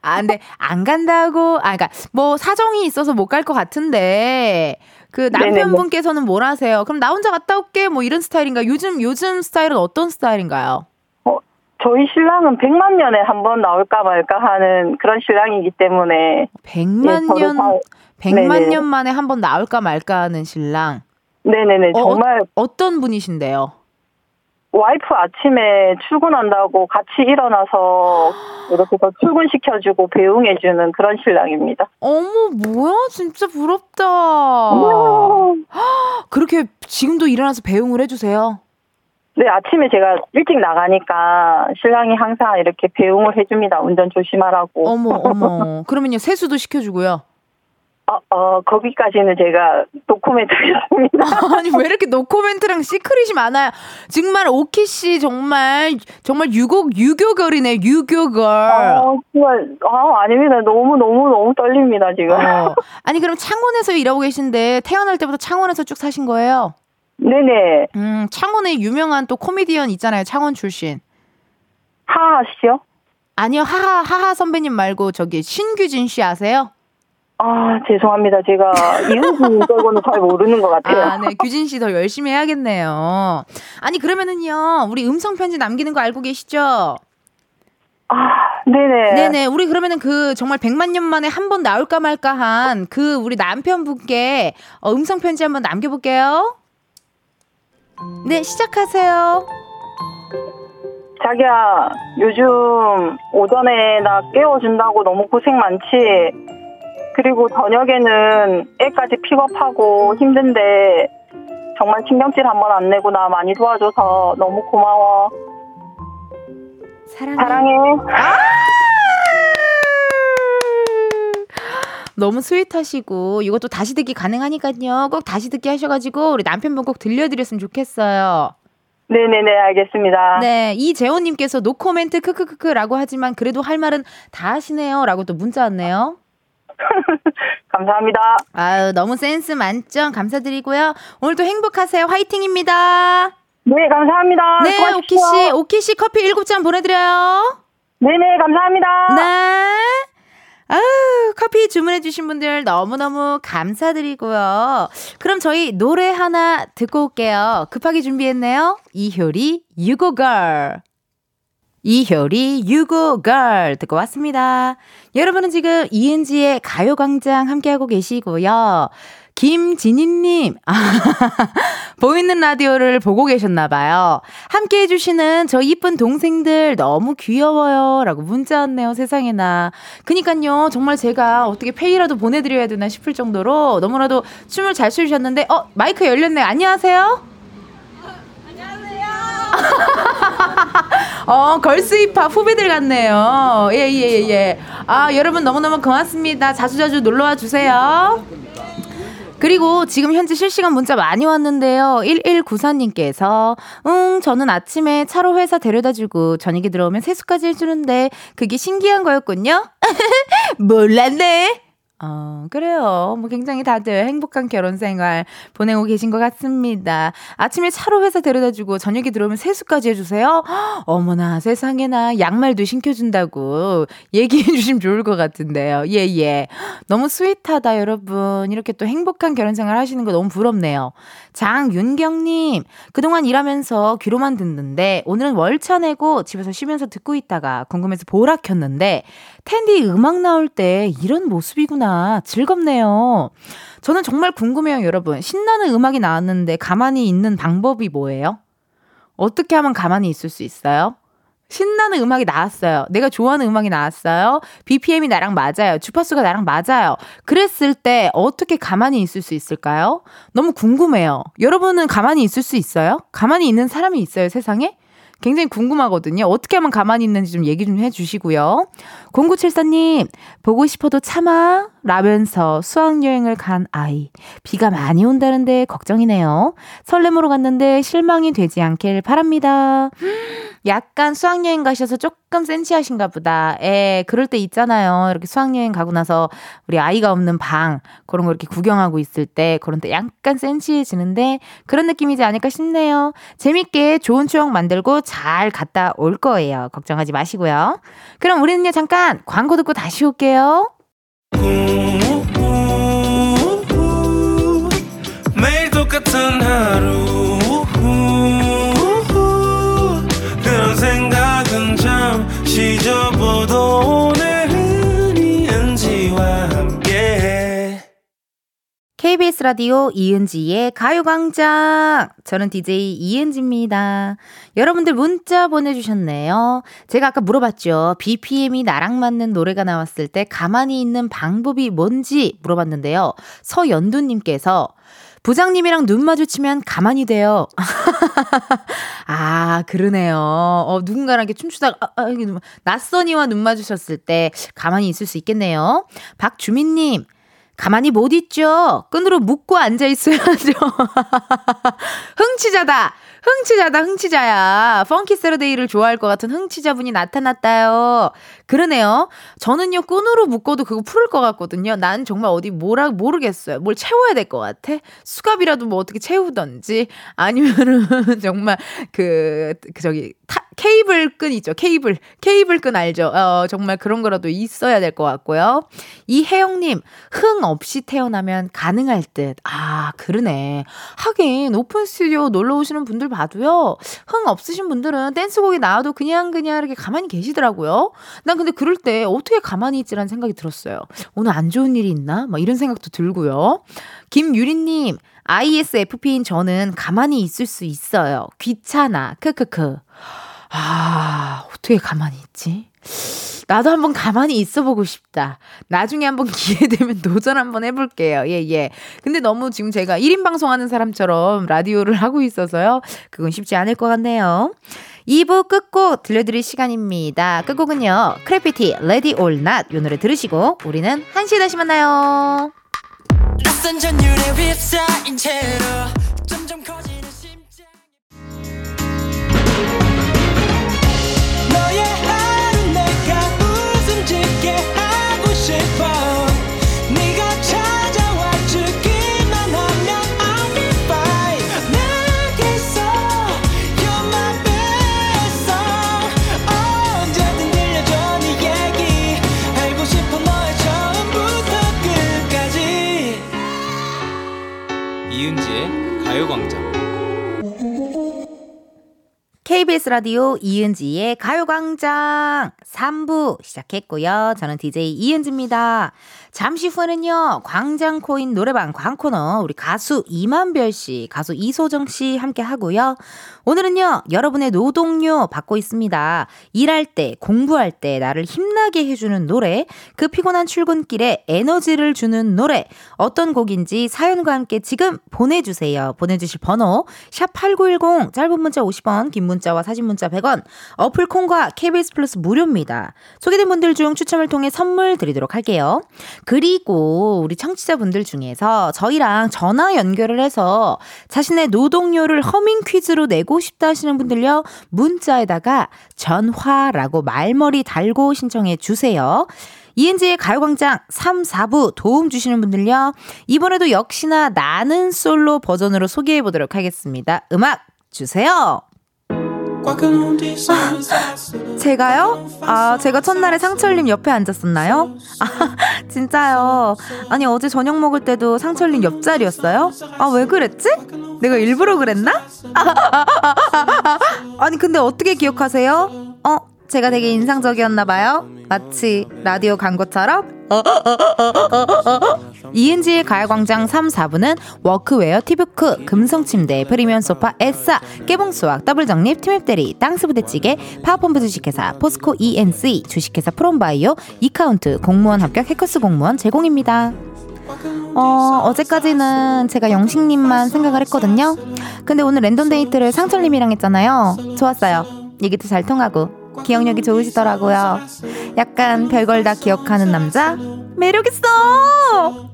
아, 근데 안 간다고, 아, 그니까 뭐 사정이 있어서 못 갈 것 같은데, 그 남편분께서는 뭘 하세요? 그럼 나 혼자 갔다 올게, 뭐 이런 스타일인가요? 요즘, 요즘 스타일은 어떤 스타일인가요? 어, 저희 신랑은 100만 년에 한 번 나올까 말까 하는 그런 신랑이기 때문에. 100만 예, 년, 100만 년 만에 한 번 나올까 말까 하는 신랑. 네네네, 어, 정말. 어, 어떤 분이신데요? 와이프 아침에 출근한다고 같이 일어나서 이렇게 더 출근시켜주고 배웅해주는 그런 신랑입니다. 어머, 뭐야? 진짜 부럽다. 그렇게 지금도 일어나서 배웅을 해주세요? 네, 아침에 제가 일찍 나가니까 신랑이 항상 이렇게 배웅을 해줍니다. 운전 조심하라고. 어머, 어머. 그러면요, 세수도 시켜주고요? 어, 어, 거기까지는 제가 노코멘트였습니다. 아니, 왜 이렇게 노코멘트랑 secret이 많아요? 정말 오키 씨 정말, 정말 유교, 유교걸이네, 유교걸. 어, 정말, 아, 아닙니다. 너무, 너무, 너무 떨립니다, 지금. 어. 아니, 그럼 창원에서 일하고 계신데 태어날 때부터 창원에서 쭉 사신 거예요? 네네. 음, 창원에 유명한 또 코미디언 있잖아요, 창원 출신. 하하 씨요? 아니요, 하하, 하하 선배님 말고 저기 신규진 씨 아세요? 아, 죄송합니다. 제가 이은진 빼고는 잘 모르는 것 같아요. 아, 네. 규진 씨 더 열심히 해야겠네요. 아니, 그러면은요, 우리 음성편지 남기는 거 알고 계시죠? 아, 네네. 네네. 우리 그러면은 그 정말 100만 년 만에 한 번 나올까 말까 한 그 우리 남편분께 어, 음성편지 한번 남겨볼게요. 네, 시작하세요. 자기야, 요즘 오전에 나 깨워준다고 너무 고생 많지? 그리고 저녁에는 애까지 픽업하고 힘든데 정말 신경질 한 번 안 내고 나 많이 도와줘서 너무 고마워. 사랑해. 사랑해. 아! 너무 스윗하시고 이것도 다시 듣기 가능하니까요. 꼭 다시 듣기 하셔가지고 우리 남편분 꼭 들려드렸으면 좋겠어요. 네네네 알겠습니다. 네 이재호님께서 노코멘트 크크크크라고 하지만 그래도 할 말은 다 하시네요라고 또 문자 왔네요. 감사합니다. 아유, 너무 센스 만점 감사드리고요. 오늘도 행복하세요. 화이팅입니다. 네, 감사합니다. 네, 오키 씨, 오키 씨 커피 7잔 보내드려요. 네네, 감사합니다. 네. 아유, 커피 주문해주신 분들 너무너무 감사드리고요. 그럼 저희 노래 하나 듣고 올게요. 급하게 준비했네요. 이효리, 유고걸. 이효리 유고걸 듣고 왔습니다. 여러분은 지금 이은지의 가요광장 함께하고 계시고요. 김진희님, 아, 보이는 라디오를 보고 계셨나봐요. 함께 해주시는 저 이쁜 동생들 너무 귀여워요. 라고 문자 왔네요, 세상에나. 그니까요, 정말 제가 어떻게 페이라도 보내드려야 되나 싶을 정도로 너무나도 춤을 잘 추셨는데, 어, 마이크 열렸네. 안녕하세요? 어, 걸스 힙합 후배들 같네요. 예, 예, 예. 아, 여러분 너무너무 고맙습니다. 자주자주 놀러와 주세요. 그리고 지금 현재 실시간 문자 많이 왔는데요. 1194님께서, 응, 저는 아침에 차로 회사 데려다 주고 저녁에 들어오면 세수까지 해주는데 그게 신기한 거였군요? 몰랐네? 어, 그래요. 뭐 굉장히 다들 행복한 결혼 생활 보내고 계신 것 같습니다. 아침에 차로 회사 데려다 주고 저녁에 들어오면 세수까지 해주세요. 어머나 세상에나 양말도 신겨준다고 얘기해 주시면 좋을 것 같은데요. 예, 예. 너무 스윗하다, 여러분. 이렇게 또 행복한 결혼 생활 하시는 거 너무 부럽네요. 장윤경님, 그동안 일하면서 귀로만 듣는데 오늘은 월차 내고 집에서 쉬면서 듣고 있다가 궁금해서 보라 켰는데 텐디 음악 나올 때 이런 모습이구나. 즐겁네요. 저는 정말 궁금해요, 여러분. 신나는 음악이 나왔는데 가만히 있는 방법이 뭐예요? 어떻게 하면 가만히 있을 수 있어요? 신나는 음악이 나왔어요. 내가 좋아하는 음악이 나왔어요. BPM이 나랑 맞아요. 주파수가 나랑 맞아요. 그랬을 때 어떻게 가만히 있을 수 있을까요? 너무 궁금해요. 여러분은 가만히 있을 수 있어요? 가만히 있는 사람이 있어요, 세상에? 굉장히 궁금하거든요. 어떻게 하면 가만히 있는지 좀 얘기 좀 해주시고요. 0974님, 보고 싶어도 참아. 라면서 수학여행을 간 아이. 비가 많이 온다는데 걱정이네요. 설렘으로 갔는데 실망이 되지 않길 바랍니다. 약간 수학여행 가셔서 조금 센치하신가 보다. 예, 그럴 때 있잖아요. 이렇게 수학여행 가고 나서 우리 아이가 없는 방, 그런 거 이렇게 구경하고 있을 때, 그런 때 약간 센치해지는데, 그런 느낌이지 않을까 싶네요. 재밌게 좋은 추억 만들고 잘 갔다 올 거예요. 걱정하지 마시고요. 그럼 우리는요, 잠깐 광고 듣고 다시 올게요. 매일 똑같은 하루 그런 생각은 잠시 접어도 KBS 라디오 이은지의 가요광장. 저는 DJ 이은지입니다. 여러분들 문자 보내주셨네요. 제가 아까 물어봤죠. BPM이 나랑 맞는 노래가 나왔을 때 가만히 있는 방법이 뭔지 물어봤는데요. 서연두님께서 부장님이랑 눈 마주치면 가만히 돼요. 아, 그러네요. 어, 누군가랑 이렇게 춤추다가, 아, 아, 낯선이와 눈 마주쳤을 때 가만히 있을 수 있겠네요. 박주민님, 가만히 못 있죠. 끈으로 묶고 앉아 있어야죠. 흥치자다. 흥치자다. 흥치자야. 펑키 세러데이를 좋아할 것 같은 흥치자분이 나타났다요. 그러네요. 저는요 끈으로 묶어도 그거 풀을 것 같거든요. 난 정말 어디 뭐라 모르겠어요. 뭘 채워야 될 것 같아. 수갑이라도 뭐 어떻게 채우던지 아니면은 정말 그, 그 저기 타, 케이블 끈 있죠. 케이블 케이블 끈 알죠. 어, 정말 그런 거라도 있어야 될 것 같고요. 이혜영님 흥 없이 태어나면 가능할 듯. 아 그러네. 하긴 오픈 스튜디오 놀러 오시는 분들 봐도요. 흥 없으신 분들은 댄스곡이 나와도 그냥 그냥 이렇게 가만히 계시더라고요. 난 근데 그럴 때 어떻게 가만히 있지라는 생각이 들었어요. 오늘 안 좋은 일이 있나? 막 이런 생각도 들고요. 김유리님, ISFP인 저는 가만히 있을 수 있어요. 귀찮아. 크크크. 아, 어떻게 가만히 있지? 나도 한번 가만히 있어 보고 싶다. 나중에 한번 기회 되면 도전 한번 해볼게요. 예, 예. 근데 너무 지금 제가 1인 방송하는 사람처럼 라디오를 하고 있어서요. 그건 쉽지 않을 것 같네요. 2부 끝곡 들려드릴 시간입니다. 끝곡은요. 크래비티, Ready or Not. 이 노래 들으시고 우리는 1시에 다시 만나요. 낯선 전율에 휩싸인 채로 점점 KBS 라디오 이은지의 가요광장 3부 시작했고요. 저는 DJ 이은지입니다. 잠시 후에는요, 광장코인 노래방 광코너, 우리 가수 이만별 씨, 가수 이소정 씨 함께 하고요. 오늘은요, 여러분의 노동요 받고 있습니다. 일할 때, 공부할 때 나를 힘나게 해주는 노래, 그 피곤한 출근길에 에너지를 주는 노래, 어떤 곡인지 사연과 함께 지금 보내주세요. 보내주실 번호, 샵8910, 짧은 문자 50원, 긴 문자 와 사진 문자 100원, 어플 콩과 KBS 플러스 무료입니다. 소개된 분들 중 추첨을 통해 선물 드리도록 할게요. 그리고 우리 청취자분들 중에서 저희랑 전화 연결을 해서 자신의 노동요를 허밍 퀴즈로 내고 싶다 하시는 분들요. 문자에다가 전화라고 말머리 달고 신청해 주세요. 이은지의 가요광장 3, 4부 도움 주시는 분들요. 이번에도 역시나 나는 솔로 버전으로 소개해 보도록 하겠습니다. 음악 주세요. 제가요? 아, 제가 첫날에 상철님 옆에 앉았었나요? 아, 진짜요. 아니, 어제 저녁 먹을 때도 상철님 옆자리였어요? 아, 왜 그랬지? 내가 일부러 그랬나? 아니, 근데 어떻게 기억하세요? 어, 제가 되게 인상적이었나봐요. 마치 라디오 광고처럼? 이은지의 가요광장 3, 4부는 워크웨어 티뷰크, 금성침대, 프리미엄 소파, 에싸, 깨봉수학, 더블정립, 티맵대리, 땅스부대찌개, 파워펌프 주식회사, 포스코 E&C, 주식회사 프롬바이오, 이카운트, 공무원 합격 해커스 공무원 제공입니다. 어, 어제까지는 제가 영식님만 생각을 했거든요. 근데 오늘 랜덤 데이트를 상철님이랑 했잖아요. 좋았어요. 얘기도 잘 통하고. 기억력이 좋으시더라고요. 약간 별걸 다 기억하는 남자? 매력있어!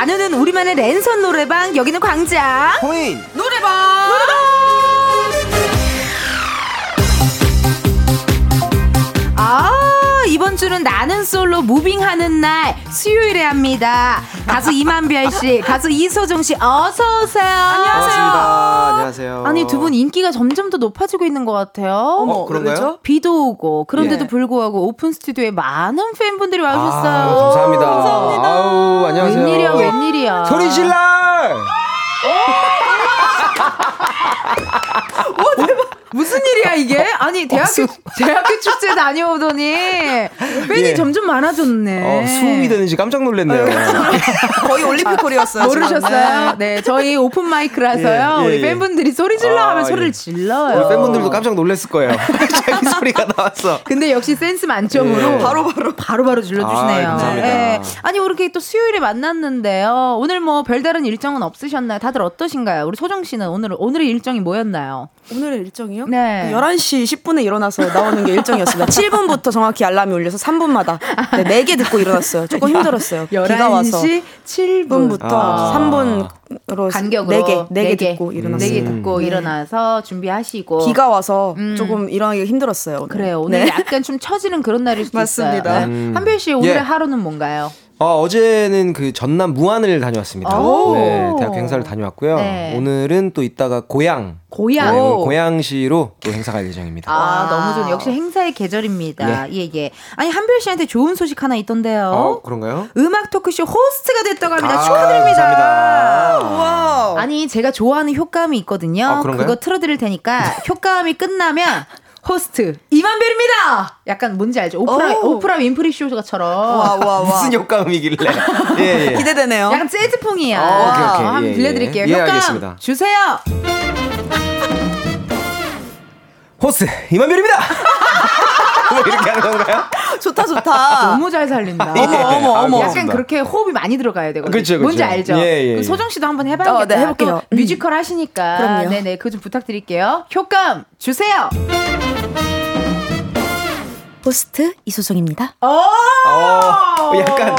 나누는 우리만의 랜선 노래방, 여기는 광장. 코인 이번 주는 나는 솔로 무빙하는 날 수요일에 합니다. 가수 이만별 씨, 가수 이소정 씨, 어서 오세요. 반갑습니다. 안녕하세요. 아니 두 분 인기가 점점 더 높아지고 있는 것 같아요. 어, 그런가요? 비도 오고 그런데도 예. 불구하고 오픈 스튜디오에 많은 팬분들이 아, 와주셨어요. 감사합니다. 아우, 안녕하세요. 웬일이야, 웬일이야. 소리 질러! 무슨 일이야 이게? 아니 대학교 대학교 축제 다녀오더니 팬이 예. 점점 많아졌네. 어, 수음이 되는지 깜짝 놀랐네요. 거의 올림픽홀이었어요. 모르셨어요? 네, 저희 오픈 마이크라서요. 예, 예, 우리 예. 팬분들이 소리 질러 아, 하면 예. 소리를 질러요. 우리 팬분들도 깜짝 놀랐을 거예요. 자기 소리가 나왔어. 근데 역시 센스 만점으로 예. 바로 바로 바로 바로 질러주시네요. 아. 예. 아니 이렇게 또 수요일에 만났는데요. 오늘 뭐 별다른 일정은 없으셨나요? 다들 어떠신가요? 우리 소정 씨는 오늘 오늘의 일정이 뭐였나요? 오늘의 일정이요? 네. 11시 10분에 일어나서 나오는 게 일정이었습니다. 7분부터 정확히 알람이 울려서 3분마다 네, 4개 듣고 일어났어요. 조금 힘들었어요. 비가 와서 11시 7분 7분부터 아. 3분으로 간격으로 4개, 4개 네 개. 듣고 네 일어났어요. 개 듣고 네. 일어나서 준비하시고 비가 와서 음. 조금 일어나기 힘들었어요. 오늘. 그래요. 오늘 네. 약간 좀 처지는 그런 날일 수도 맞습니다. 있어요. 네. 한별 씨 오늘의 예. 하루는 뭔가요? 어, 어제는 그 전남 무안을 다녀왔습니다. 오. 네, 대학 행사를 다녀왔고요. 네. 오늘은 또 이따가 고향. 고향. 네, 오늘 고양시로 또 행사 갈 예정입니다. 아, 너무 좋네. 역시 행사의 계절입니다. 예, 예. 아니, 한별 씨한테 좋은 소식 하나 있던데요. 어, 그런가요? 음악 토크쇼 호스트가 됐다고 합니다. 아, 축하드립니다. 감사합니다. 와우. 아니, 제가 좋아하는 효과음이 있거든요. 아, 그런가요? 그거 틀어드릴 테니까 효과음이 끝나면 호스트 임한별입니다. 약간 뭔지 알죠? 오프라 오. 오프라 윈프리 쇼처럼 와, 와, 와. 무슨 효과음이길래. 예, 예. 기대되네요. 약간 재즈풍이야. 어, 오케이, 오케이. 한번 예, 예. 들려드릴게요. 예, 효과음 알겠습니다. 주세요. 호스 이만별입니다. 뭐 이렇게 하는 건가요? 좋다, 좋다. 너무 잘 살린다. 예. 어머, 어머, 아, 어머. 약간. 그렇게 호흡이 많이 들어가야 되거든요. 그쵸, 그쵸. 뭔지 알죠? 예, 예, 그럼 예. 소정 씨도 한번 해봐야겠다. 어, 네, 해볼게요. 또 뮤지컬 하시니까. 그럼요. 네네, 그거 좀 부탁드릴게요. 효과음 주세요. 호스트 이소정입니다. 어, 약간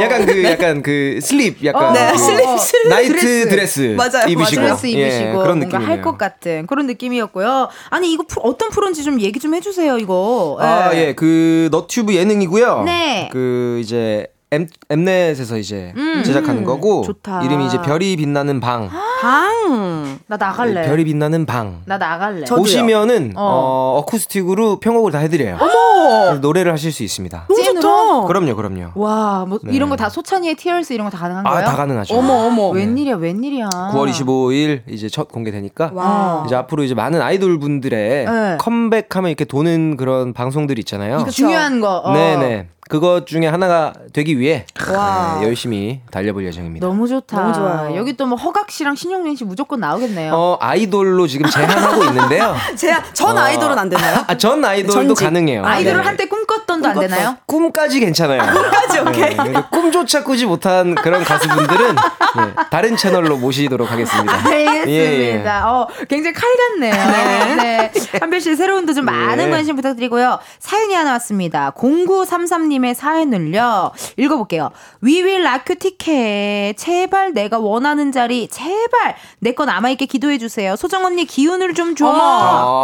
약간 그 약간 그 슬립 약간 네, 그 슬립, 슬립 나이트 드레스. 드레스, 맞아요, 입으시고 드레스 입으시고 예, 그런 뭔가. 할 것 같은 그런 느낌이었고요. 아니 이거 프로- 어떤 프로인지 좀 얘기 좀 해주세요. 이거. 아, 예. 예, 그 너튜브 예능이고요. 네. 그 이제 엠, 엠넷에서 이제 제작하는 거고 좋다. 이름이 이제 별이 빛나는 방. 방. 나 나갈래. 네, 별이 빛나는 방. 나 나갈래. 오시면은 어. 어. 어쿠스틱으로 편곡을 다 해드려요. 그래서 노래를 하실 수 있습니다. 너무? 좋다. 그럼요, 그럼요. 와, 뭐 네. 이런 거 다 소찬이의 티얼스 이런 거 다 가능한 아, 거예요? 다 가능하죠. 어머, 어머. 웬일이야, 웬일이야. 9월 25일 이제 첫 공개되니까 와. 이제 앞으로 이제 많은 아이돌 분들의 네. 컴백하면 이렇게 도는 그런 방송들 있잖아요. 이거 중요한 거. 어. 네 네. 그것 중에 하나가 되기 위해 와. 네, 열심히 달려볼 예정입니다. 너무 좋다. 너무 좋아요. 여기 또 뭐 허각 씨랑 신용민 씨 무조건 나오겠네요. 어 아이돌로 지금 제한하고 있는데요. 제가 전 어. 아이돌은 안 되나요? 아, 전 아이돌도 전직. 가능해요. 아이돌을 네. 한때 꿈꿨던도 안 되나요? 꿈까지 괜찮아요. 꿈까지 오케이. 네, 꿈조차 꾸지 못한 그런 가수분들은 네, 다른 채널로 모시도록 하겠습니다. 알겠습니다. 예, 예. 어, 굉장히 칼 같네요. 네. 한별 씨 새로운 도전 많은 네. 관심 부탁드리고요. 사연이 하나 왔습니다. 0933님 의 사연을요. 읽어볼게요. We will rock you 티켓. 제발 내가 원하는 자리. 제발 내 거 남아있게 기도해주세요. 소정 언니 기운을 좀 줘. 어머.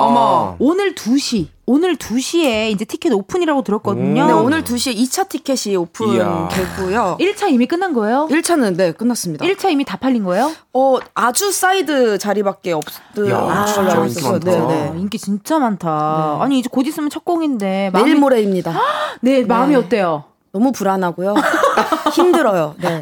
어머. 오늘 2시. 오늘 2시에 이제 티켓 오픈이라고 들었거든요. 네, 오늘 2시에 2차 티켓이. 오픈되고요. 1차 이미 끝난 거예요? 1차는 네, 끝났습니다. 1차 이미 다 팔린 거예요? 어, 아주 사이드 자리밖에 걸로 진짜 알고 인기. 많다. 네, 어, 네. 인기 진짜 많다. 아니 이제 곧 있으면 첫 공인데 마음이, 내일 모레입니다. 네 마음이 네. 어때요? 너무 불안하고요. 힘들어요. 네.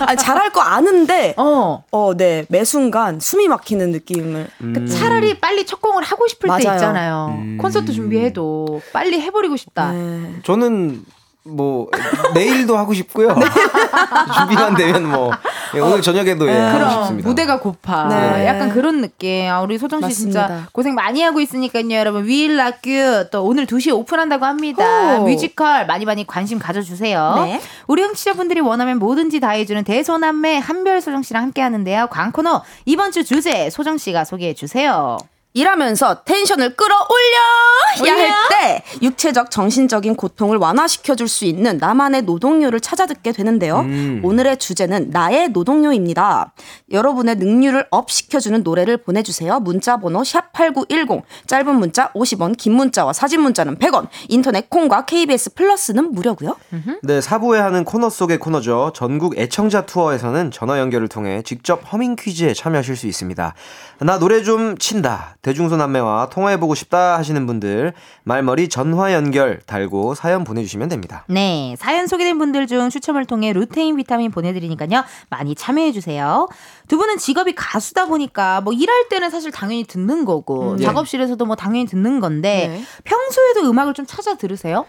아니, 잘할 거 아는데, 어. 어, 네. 매 순간 숨이 막히는 느낌을. 그 차라리 빨리 첫 공을 하고 싶을 때 맞아요. 있잖아요. 음. 콘서트 준비해도 빨리 해버리고 싶다. 네. 저는 뭐 내일도 하고 싶고요. 준비만 되면 뭐 예, 오늘 저녁에도 예, 하고 싶습니다. 무대가 고파. 네. 약간 그런 느낌. 아, 우리 소정 씨 진짜 맞습니다. 고생 많이 하고 있으니까요, 여러분. You 또 오늘 2시에 오픈한다고 합니다. 오. 뮤지컬 많이 많이 관심 가져주세요. 네. 우리 청취자분들이 원하면 뭐든지 다 해주는 대소남매 한별 소정 씨랑 함께 하는데요. 광코노 이번 주 주제 소정 씨가 소개해 주세요. 일하면서 tension을 끌어올려야 올려? 할때 육체적 정신적인 고통을 완화시켜 줄 수 있는 나만의 노동요를 찾아 듣게 되는데요. 음. 오늘의 주제는 나의 노동요입니다. 여러분의 능률을 up 시켜주는 노래를 보내주세요. 문자 번호 샵 #8910 짧은 문자 50원, 긴 문자와 사진 문자는 100원. 인터넷 콩과 KBS 플러스는 무료고요. 네, 사부에 하는 코너 속의 코너죠. 전국 애청자 투어에서는 전화 연결을 통해 직접 허밍 퀴즈에 참여하실 수 있습니다. 나 노래 좀 친다. 대중소남매와 통화해보고 싶다 하시는 분들 말머리 전화 연결 달고 사연 보내주시면 됩니다. 네, 사연 소개된 분들 중 추첨을 통해 루테인 비타민 보내드리니까요. 많이 참여해주세요. 두 분은 직업이 가수다 보니까 뭐 일할 때는 사실 당연히 듣는 거고 음. 작업실에서도 뭐 당연히 듣는 건데 네. 평소에도 음악을 좀 찾아 들으세요?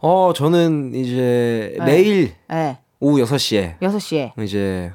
어, 저는 이제 네. 매일 네, 오후 6시에 6시에. 이제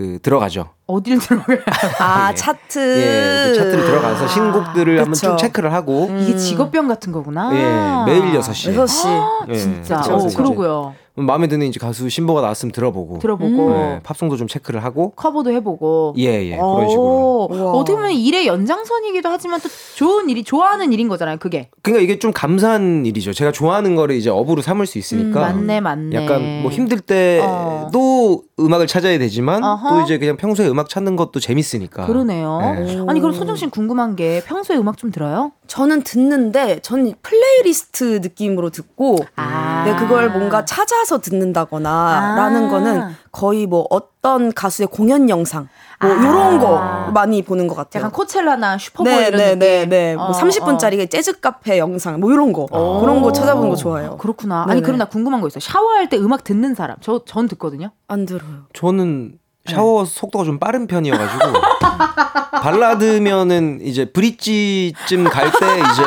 그 들어가죠. 어딜 들어가요? 아 예. 차트. 예, 이제 차트를 들어가서 신곡들을 한번 쭉. 체크를 하고 이게 직업병 같은 거구나. 예, 매일 6시. 6시. 예, 진짜. 그래서 어, 이제 그러고요. 마음에 드는 이제 가수 신보가 나왔으면 들어보고 들어보고 예, 팝송도 좀 체크를 하고 커버도 해보고. 예, 예, 그런 식으로. 오, 우와. 어떻게 보면 일의 연장선이기도 하지만 또 좋은 일이 좋아하는 일인 거잖아요. 그게. 그러니까 이게 좀 감사한 일이죠. 제가 좋아하는 거를 이제 업으로 삼을 수 있으니까. 음, 맞네, 맞네. 약간 뭐 힘들 어. 때도 음악을 찾아야 되지만 어허. 또 이제 그냥 평소에 음악 찾는 것도 재밌으니까. 그러네요. 예. 아니 그럼 소정 씨는 궁금한 게 평소에 음악 좀 들어요? 저는 듣는데 전 플레이리스트 느낌으로 듣고 아. 네, 그걸 뭔가 찾아서 듣는다거나 아. 라는 거는 거의 뭐 어떤 가수의 공연 영상 뭐 아. 이런 거 많이 보는 것 같아요. 약간 코첼라나 슈퍼볼 네, 이런 네, 느낌. 네, 네. 뭐 어, 30분짜리 재즈 카페 영상 뭐 이런 거 어. 그런 거 찾아보는 거 좋아해요. 어, 그렇구나. 아니 네네. 그럼 나 궁금한 거 있어. 요 샤워할 때 음악 듣는 사람. 저 전 듣거든요. 안 들어요. 저는 샤워 속도가 좀 빠른 편이어가지고 발라드면은 이제 브릿지쯤 갈 때 이제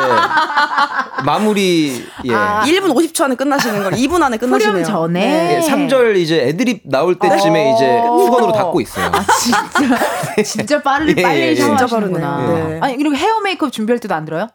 마무리 예. 아. 1분 50초 안에 끝나시는 걸 2분 안에 끝나시네요. 전에. 네. 예, 3절 이제 애드립 나올 때쯤에 이제 수건으로 닦고 있어요. 진짜 진짜 빠르 예, 빨리 예, 예. 샤워하시는구나. 진짜 빠르네요. 네. 아니 그리고 헤어 메이크업 준비할 때도 안 들어요?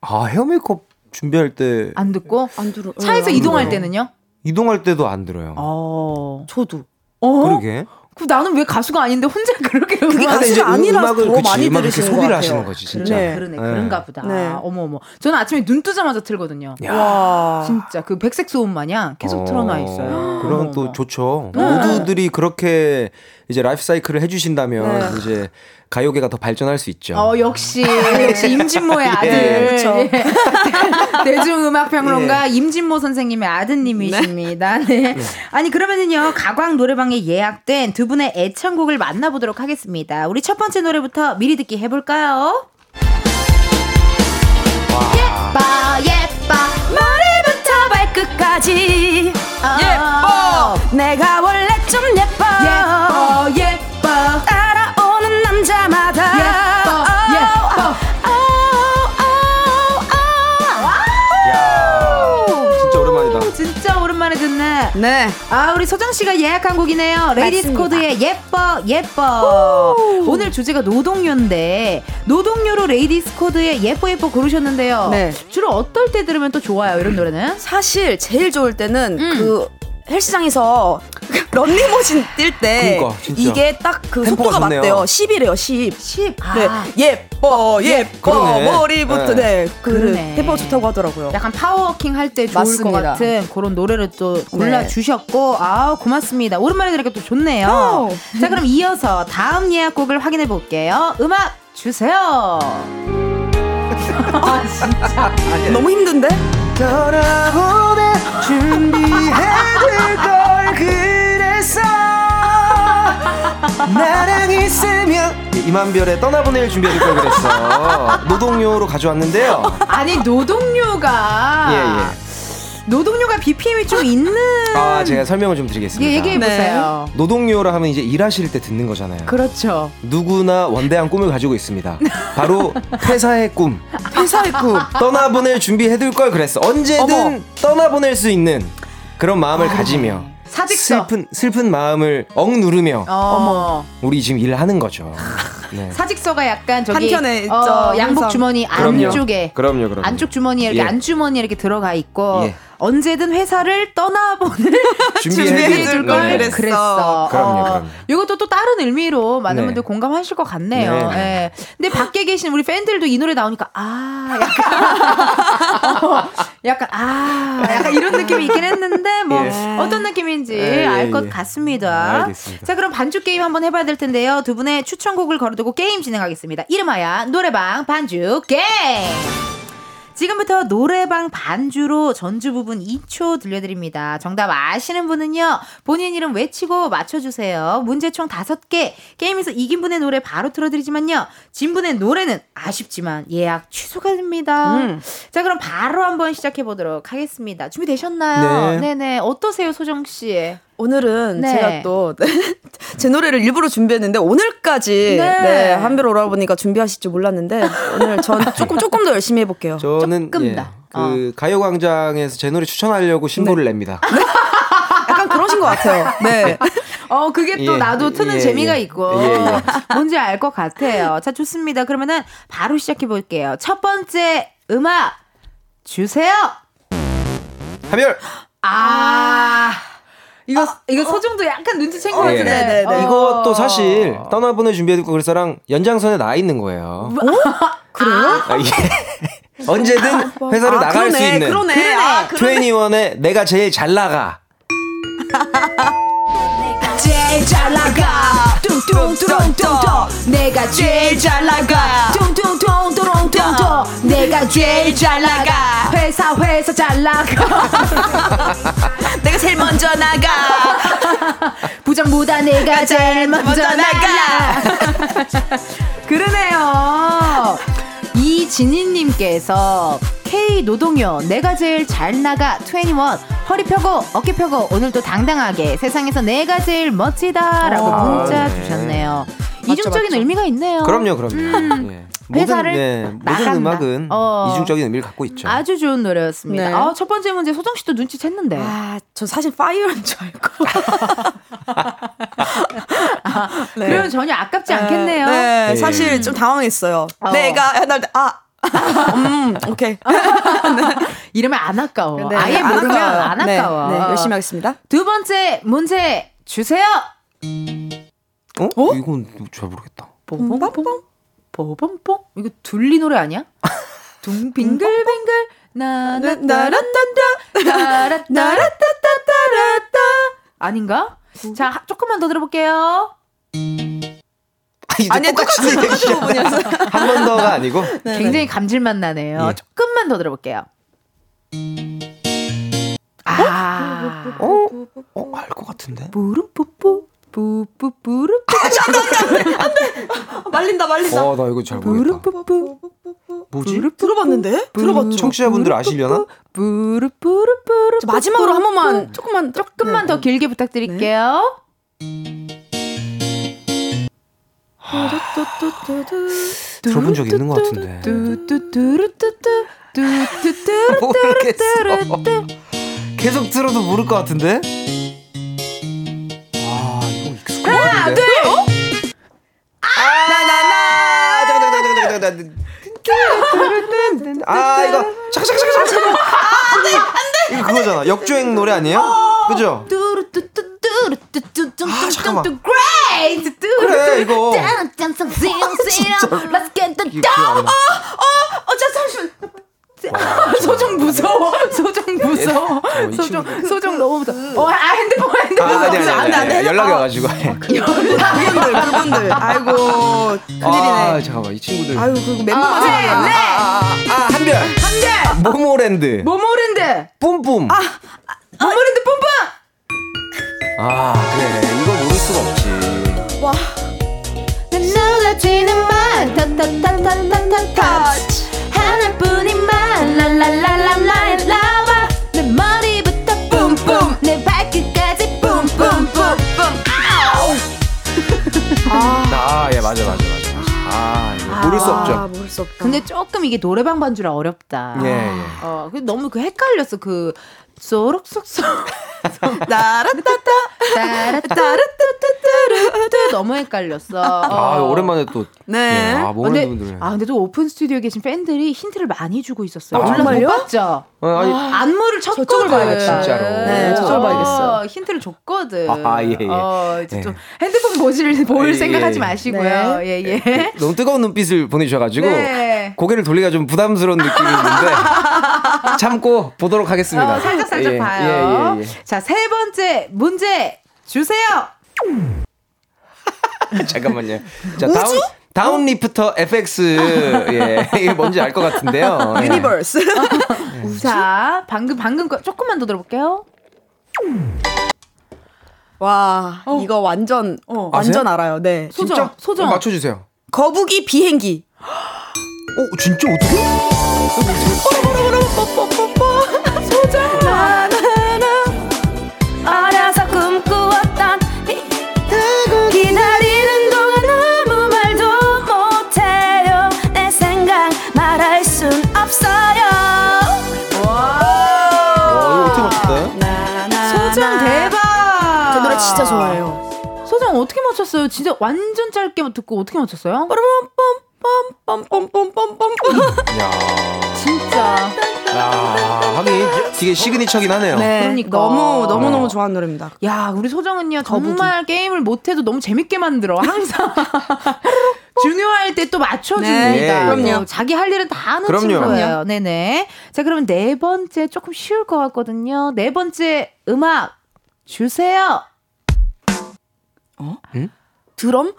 아 헤어 메이크업 준비할 때 안 듣고 안 들어. 차에서 안 이동할 들어요. 때는요? 이동할 때도 안 들어요. 어. 저도 어? 그러게. 그 나는 왜 가수가 아닌데 혼자 그렇게 그게 가수가 아니라서 더 그치, 많이 들으시는 것 소비를 같아요. 하시는 거지 진짜. 네. 그러네 네. 그런가 보다. 네. 어머 어머. 저는 아침에 눈 뜨자마자 틀거든요. 와. 진짜 그 백색 소음 마냥 계속 틀어놔 있어요. 그럼 어머, 또. 좋죠. 네. 모두들이 그렇게 이제 라이프 사이클을 해주신다면 네. 이제 가요계가 더 발전할 수 있죠. 어 역시 역시 임진모의 아들 그쵸. 예. 대중음악평론가 임진모 선생님의 아드님이십니다. 네. 아니 그러면은요 가광 노래방에 예약된 두 분의 애창곡을 만나보도록 하겠습니다. 우리 첫 번째 노래부터 미리 듣기 해볼까요? 예뻐 예 네. 네 아, 우리 소정 씨가 예약한 곡이네요. 레이디스. 코드의 예뻐, 예뻐. 오늘 주제가 노동요인데, 노동요로 레이디스 코드의 예뻐, 예뻐 고르셨는데요. 네. 주로 어떨 때 들으면 또 좋아요, 이런 노래는? 사실 제일 좋을 때는 음. 그 헬스장에서 런닝머신 뛸때 그러니까. 이게 딱 그 속도가 좋네요. 맞대요 10이래요 10 10. 네, 아, 예뻐 예뻐 그러네. 머리부터 네. 네, 그. 템포가 좋다고 하더라고요 약간 power walking 할 때 좋을 맞습니다. 것 같은 그런 노래를 또 골라 주셨고, 아 고맙습니다. 오랜만에 들으니까 또 좋네요. 어. 자, 그럼 이어서 다음 예약곡을 확인해 볼게요. 음악 주세요. 아, 진짜. 너무 힘든데? 돌아보내 준비해둘 걸 그랬어 나랑 있으면 이만별의 떠나보낼 준비해둘 걸 그랬어 노동요로 가져왔는데요 아니 노동요가 예, 예. 노동요가 BPM이 좀 있는. 아, 제가 설명을 좀 드리겠습니다. 예, 얘기해 보세요. 노동요라 하면 이제 일하실 때 듣는 거잖아요. 그렇죠. 누구나 원대한 꿈을 가지고 있습니다. 바로 퇴사의 꿈. 회사의 꿈. 떠나보낼 준비해둘 걸 그랬어. 언제든 어머. 떠나보낼 수 있는 그런 마음을 가지며 사직서. 슬픈 슬픈 마음을 억누르며 어머. 우리 지금 일을 하는 거죠. 네. 사직서가 약간 저기 한켠에 있죠, 어, 양복. 주머니 그럼요. 안쪽에 그럼요, 그럼요. 안쪽 주머니에 이렇게 예. 안주머니에 이렇게 들어가 있고 예. 언제든 회사를 떠나보낼 준비해줄 걸 네. 그랬어. 그럼요, 어, 그럼요. 이것도 또 다른 의미로 많은 네. 분들 공감하실 것 같네요. 네. 예. 근데 밖에 계신 우리 팬들도 이 노래 나오니까 아 약간 어, 약간 아 약간 이런 느낌이 있긴 했는데 뭐 예. 어떤 느낌인지 예, 예, 알것 예. 같습니다. 알겠습니다. 자 그럼 반주 게임 한번 해봐야 될 텐데요. 두 분의 추천곡을 걸어두고 게임 진행하겠습니다. 이름하여 노래방 반주 게임. 지금부터 노래방 반주로 전주 부분 2초 들려드립니다. 정답 아시는 분은요, 본인 이름 외치고 맞춰주세요. 문제 총 5개. 게임에서 이긴 분의 노래 바로 틀어드리지만요, 진 분의 노래는 아쉽지만 예약 취소가 됩니다. 음. 자, 그럼 바로 한번 시작해보도록 하겠습니다. 준비되셨나요? 네. 네네. 어떠세요, 소정씨? 오늘은 네. 제가 또 제 노래를 일부러 준비했는데 오늘까지 네. 네, 한별 오라보니까 준비하실 줄 몰랐는데 오늘 전 조금 조금 더 열심히 해볼게요. 저는 조금 예, 더. 그 어. 가요광장에서 제 노래 추천하려고 신보를 냅니다. 약간 그러신 것 같아요. 네. 어, 그게 또 예, 나도 트는 예, 재미가 예. 있고. 예, 예. 뭔지 알 것 같아요. 자, 좋습니다. 그러면은 바로 시작해 볼게요. 첫 번째 음악 주세요. 하별 아. 이거 이거 소정도 약간 눈치�신 것 예. 같은데. 네, 네, 네. 어. 이것도 사실 떠나보내 준비해둘 거 그래서랑 연장선에 나와 있는 거예요. 그래요? 아, 이게 언제든 회사를 아, 나갈 그러네, 수 있는 그러네. 아, 그러네. 21의 내가 제일 잘 나가. 제일 잘 나가. 뚱뚱뚱뚱뚱. 내가 제일 잘 나가. 뚱뚱뚱뚱뚱뚱. 내가 제일 잘 나가. 회사 회사 잘 나가. 내가 제일 먼저 나가. 부장보다 내가 제일 먼저 나가. 그러네요. 이진희님께서 K 노동요 내가 제일 잘 나가 2NE1 허리 펴고 어깨 펴고 오늘도 당당하게 세상에서 내가 제일 멋지다라고 아, 문자 네. 주셨네요. 이중적인 맞죠. 의미가 있네요. 그럼요, 그럼요. 예. 어. 회사를 모든, 예, 모든 나간다. 음악은 어. 이중적인 의미를 갖고 있죠. 아주 좋은 노래였습니다. 네. 아, 첫 번째 문제 소정 씨도 눈치챘는데. 아, 저 사실 Fire인 줄 알고. 네. 그러면 전혀 아깝지 않겠네요. 네, 예. 사실 좀 당황했어요. 어. 내가 나 아. 음, 오케이. 이러면 안 아까워. 네, 아예 안 모르면 아까워요. 안 네, 아까워. 네, 열심히 하겠습니다. 두 번째 문제 주세요. 어? 이건 잘 모르겠다. 뽀뽕뽕 뽀뽕뽕 이거 둘리 노래 아니야? 둥빙글빙글 나나나라따따 나라나라따따따라따 아닌가? 자 하- 조금만 더 들어볼게요. 아, 이제 아니, 똑같이 똑같은 부분이었어요. 한번 더가 아니고 굉장히 감질맛 나네요. 예. 조금만 더 들어볼게요. 아, 어? 어, 알것 같은데. 뿌rum뿌뿌 뿌뿌뿌르 말린다, 말린다. 어, 나 이거 잘 모르겠다. 뿌rum뿌뿌 뭐지? 들어봤는데? 들어봤죠. 청취자분들 아시려나? 뿌르뿌르뿌르 저 마지막으로 한 번만 조금만 조금만 네. 더 길게 부탁드릴게요. 들어본 적 있는 것 같은데. 모르겠어. 계속 들어도 모를 것 같은데? 아, 이거 익숙한 것 같은데. 나나나! 잠깐, 잠깐, 잠깐, 잠깐, 잠깐. 아, 이거. 잠깐, 잠깐, 잠깐, 잠깐. 안 돼, 안 돼! 이거 그거잖아. 역주행 노래 아니에요? 그죠? 아, 잠깐만. 그래, 이거. Let's get the 이거 기억 안 나. 어, 자, 잠시만. 소정 무서워. 소정 무서워. 어, 이 소정, 친구들. 소정 너무 무서워. 어, 아, 핸드폰, 아, 핸드폰. 아니, 아니, 아니, 안 돼, 아니. 연락이 와가지고. 그분들, 그분들. 아이고, 큰일이네. 아, 잠깐만, 이 친구들. 아유, 그 멤버만 아, 생각나. 네. 아, 한별. 한별. 모모랜드. 모모랜드. 뿜뿜. 아, 모모랜드 뿜뿜. 아 그래. 이거 모를 수가 없지. 와. 눈에 만 타타타타타타 하나뿐인만. 라라라라라라와. 내 머리부터 뿜뿜. 내 발끝까지 뿜뿜뿜뿜 아예 아, 맞아 맞아 맞아. 아, 아 모를 수 없죠. 아, 모를 수 없다. 근데 조금 이게 노래방 반주라 어렵다. 예, 예. 어, 너무 그 헷갈렸어. 그 쏘록쏙쏙 나라따따 따라따라따따따따 너무 헷갈렸어. 아, 어. 오랜만에 또. 네. 예, 아, 근데, 모르는 분들. 아, 근데 또 오픈 스튜디오에 계신 팬들이 힌트를 많이 주고 있었어요. 아, 정말요? 못 봤죠? 어, 아니, 안무를 쳤거든. 저쪽을 봐야겠다. 진짜로. 네, 저쪽을 어, 봐야겠어. 힌트를 줬거든. 아, 예, 예. 어, 이제 예. 좀 핸드폰 보실, 볼 예, 생각하지 예. 마시고요. 예, 예. 너무 뜨거운 눈빛을 보내주셔가지고 네. 고개를 돌리기가 좀 부담스러운 느낌이 있는데 참고 보도록 하겠습니다. 어, 살짝 살짝 예, 봐요. 예, 예, 자, 세 번째 문제 주세요. 예. 잠깐만요. 자 down down lifter FX 예 이게 뭔지 알 것 같은데요. 예. Universe. 자, 방금 방금 거 조금만 더 들어볼게요. 와, 이거 완전 완전 알아요. 네. 소정, 진짜 소정. 어, 맞춰주세요. 거북이 비행기. 어 진짜 어떻게? 어려서 꿈꾸었던 기다리는 동안 아무 말도 못해요 내 생각 말할 순 없어요 어, 이거 어떻게 맞췄어요? 소정 대박. 저 노래 진짜 좋아해요. 소정 어떻게 맞췄어요? 진짜 완전 짧게 듣고 어떻게 맞췄어요? 빰 빰빰빰빰빰빰. 야, 진짜. 야 하긴 이게 시그니처긴 하네요. 네. 그러니까. 너무 너무 어. 너무 좋아하는 노래입니다. 야, 우리 소정은요 정말 게임을 못해도 너무 재밌게 만들어. 항상 중요할 때 또 맞춰줍니다. 네, 그럼요. 뭐 자기 할 일은 다 하는 그럼요. 친구예요. 네네. 자, 그러면 네 번째 조금 쉬울 것 같거든요. 네 번째 음악 주세요. 드럼?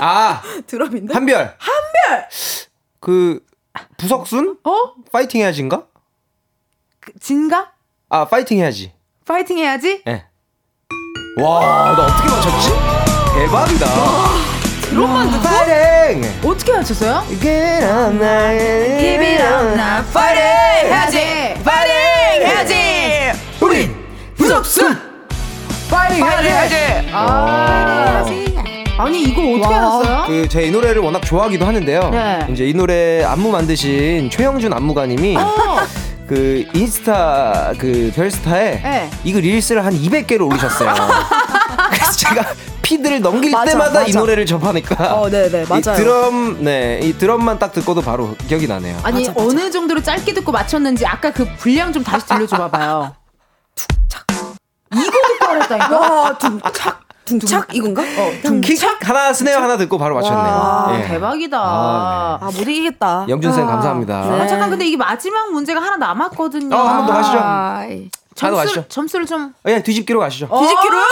아 드럼인데? 한별. 한별. 그 부석순? 어? 파이팅 해야지인가? 그, 진가? 아 파이팅 해야지. 파이팅 해야지. 예. 와, 나 어떻게 맞췄지? 대박이다. 드럼만 듣고 파이팅! 어떻게 맞췄어요? Get on night. Give it up now. 파이팅 해야지. 파이팅 해야지. 우리 부석순 파이팅 해야지. 아, 아니 이거 어떻게 알았어요? 그 제 이 노래를 워낙 좋아하기도 하는데요. 네. 이제 이 노래 안무 만드신 최영준 안무가님이 어. 그 인스타 그 별스타에 네. 이거 릴스를 한 200개를 올리셨어요. 그래서 제가 피드를 넘길 맞아, 때마다 이 맞아. 노래를 접하니까 어, 네, 네, 이 맞아요. 드럼 네, 이 드럼만 딱 듣고도 바로 기억이 나네요. 아니 맞아, 맞아. 어느 정도로 짧게 듣고 맞췄는지 아까 그 분량 좀 다시 들려줘 봐봐요. 이거 듣고 알았다니까. 와, 둥착. 둥착 이건가? 어. 킥 하나 스네어 하나 듣고 바로 맞췄네요. 와 예. 대박이다. 아, 아, 못 이기겠다. 영준 쌤 감사합니다. 네. 아, 잠깐 근데 이게 마지막 문제가 하나 남았거든요. 어, 한번더 가시죠. 아이. 하나 점수를, 가시죠. 점수를 좀 예, 뒤집기로 가시죠. 뒤집기로요?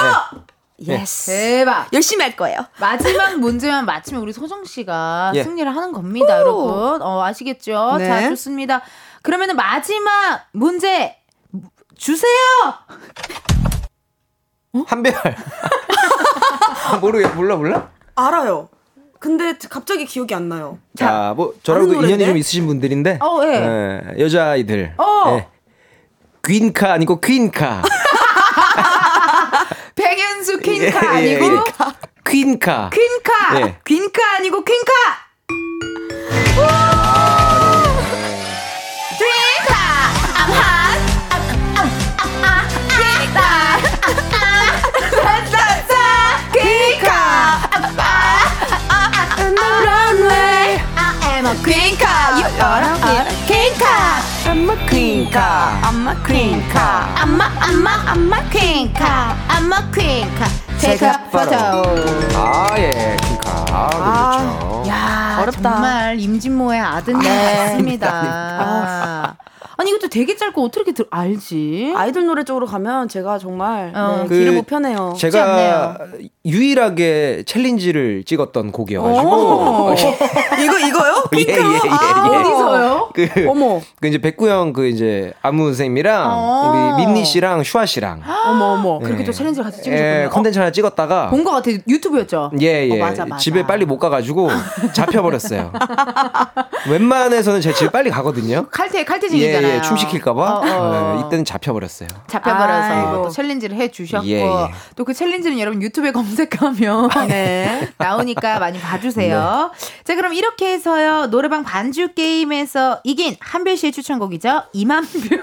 네. Yes. 대박. 열심히 할 거예요. 마지막 문제만 맞히면 우리 소정 씨가 예. 승리를 하는 겁니다, 여러분. 어, 아시겠죠? 네. 자, 좋습니다. 그러면은 마지막 문제 주세요. 한별. 모르겠 몰라 몰라? 알아요. 근데 갑자기 기억이 안 나요. 자, 뭐 저랑도 인연이 노래인데? 좀 있으신 분들인데. 어, 예. 예, 여자 아이들. 어. 예. 퀸카 아니고 퀸카. 백연수 퀸카 예, 예, 아니고 예. 퀸카. 퀸카. 예. 퀸카 아니고 퀸카. I'm a 퀸카. I'm a queen car I'm a I'm a I'm a queen car I'm a queen car Take a photo. 아, 예. 퀸카. 아, 그렇죠. 야, 어렵다. 정말 임진모의 아드님 같습니다. 아니 이것도 되게 짧고 어떻게 들 알지? 아이돌 노래 쪽으로 가면 제가 정말 어. 네, 그 길을 못 펴네요. 제가 유일하게 챌린지를 찍었던 곡이어가지고. 오. 이거 이거요? 예, 예, 예, 예. 어디서요? 그, 어머. 그 이제 백구형 그 이제 안무 선생님이랑 어. 우리 민니 씨랑 슈아 씨랑 어머 어머. 그렇게 예. 또 챌린지를 같이 예, 찍으셨군요. 컨텐츠 하나 찍었다가 본 것 같아 유튜브였죠. 예, 예. 어, 맞아, 맞아. 집에 빨리 못 가가지고 잡혀버렸어요. 웬만해서는 제가 집에 빨리 가거든요. 칼퇴 예, 칼퇴직이잖아요. 예, 춤 시킬까봐. 어, 어. 예, 이때는 잡혀버렸어요. 잡혀버려서 아이고. 또 챌린지를 해주셨고 예, 예. 또그 챌린지는 여러분 유튜브에 검색하시면 검색하면 네. 나오니까 많이 봐주세요. 자, 그럼 이렇게 해서요. 노래방 반주 게임에서 이긴 한별 씨의 추천곡이죠. 이만별.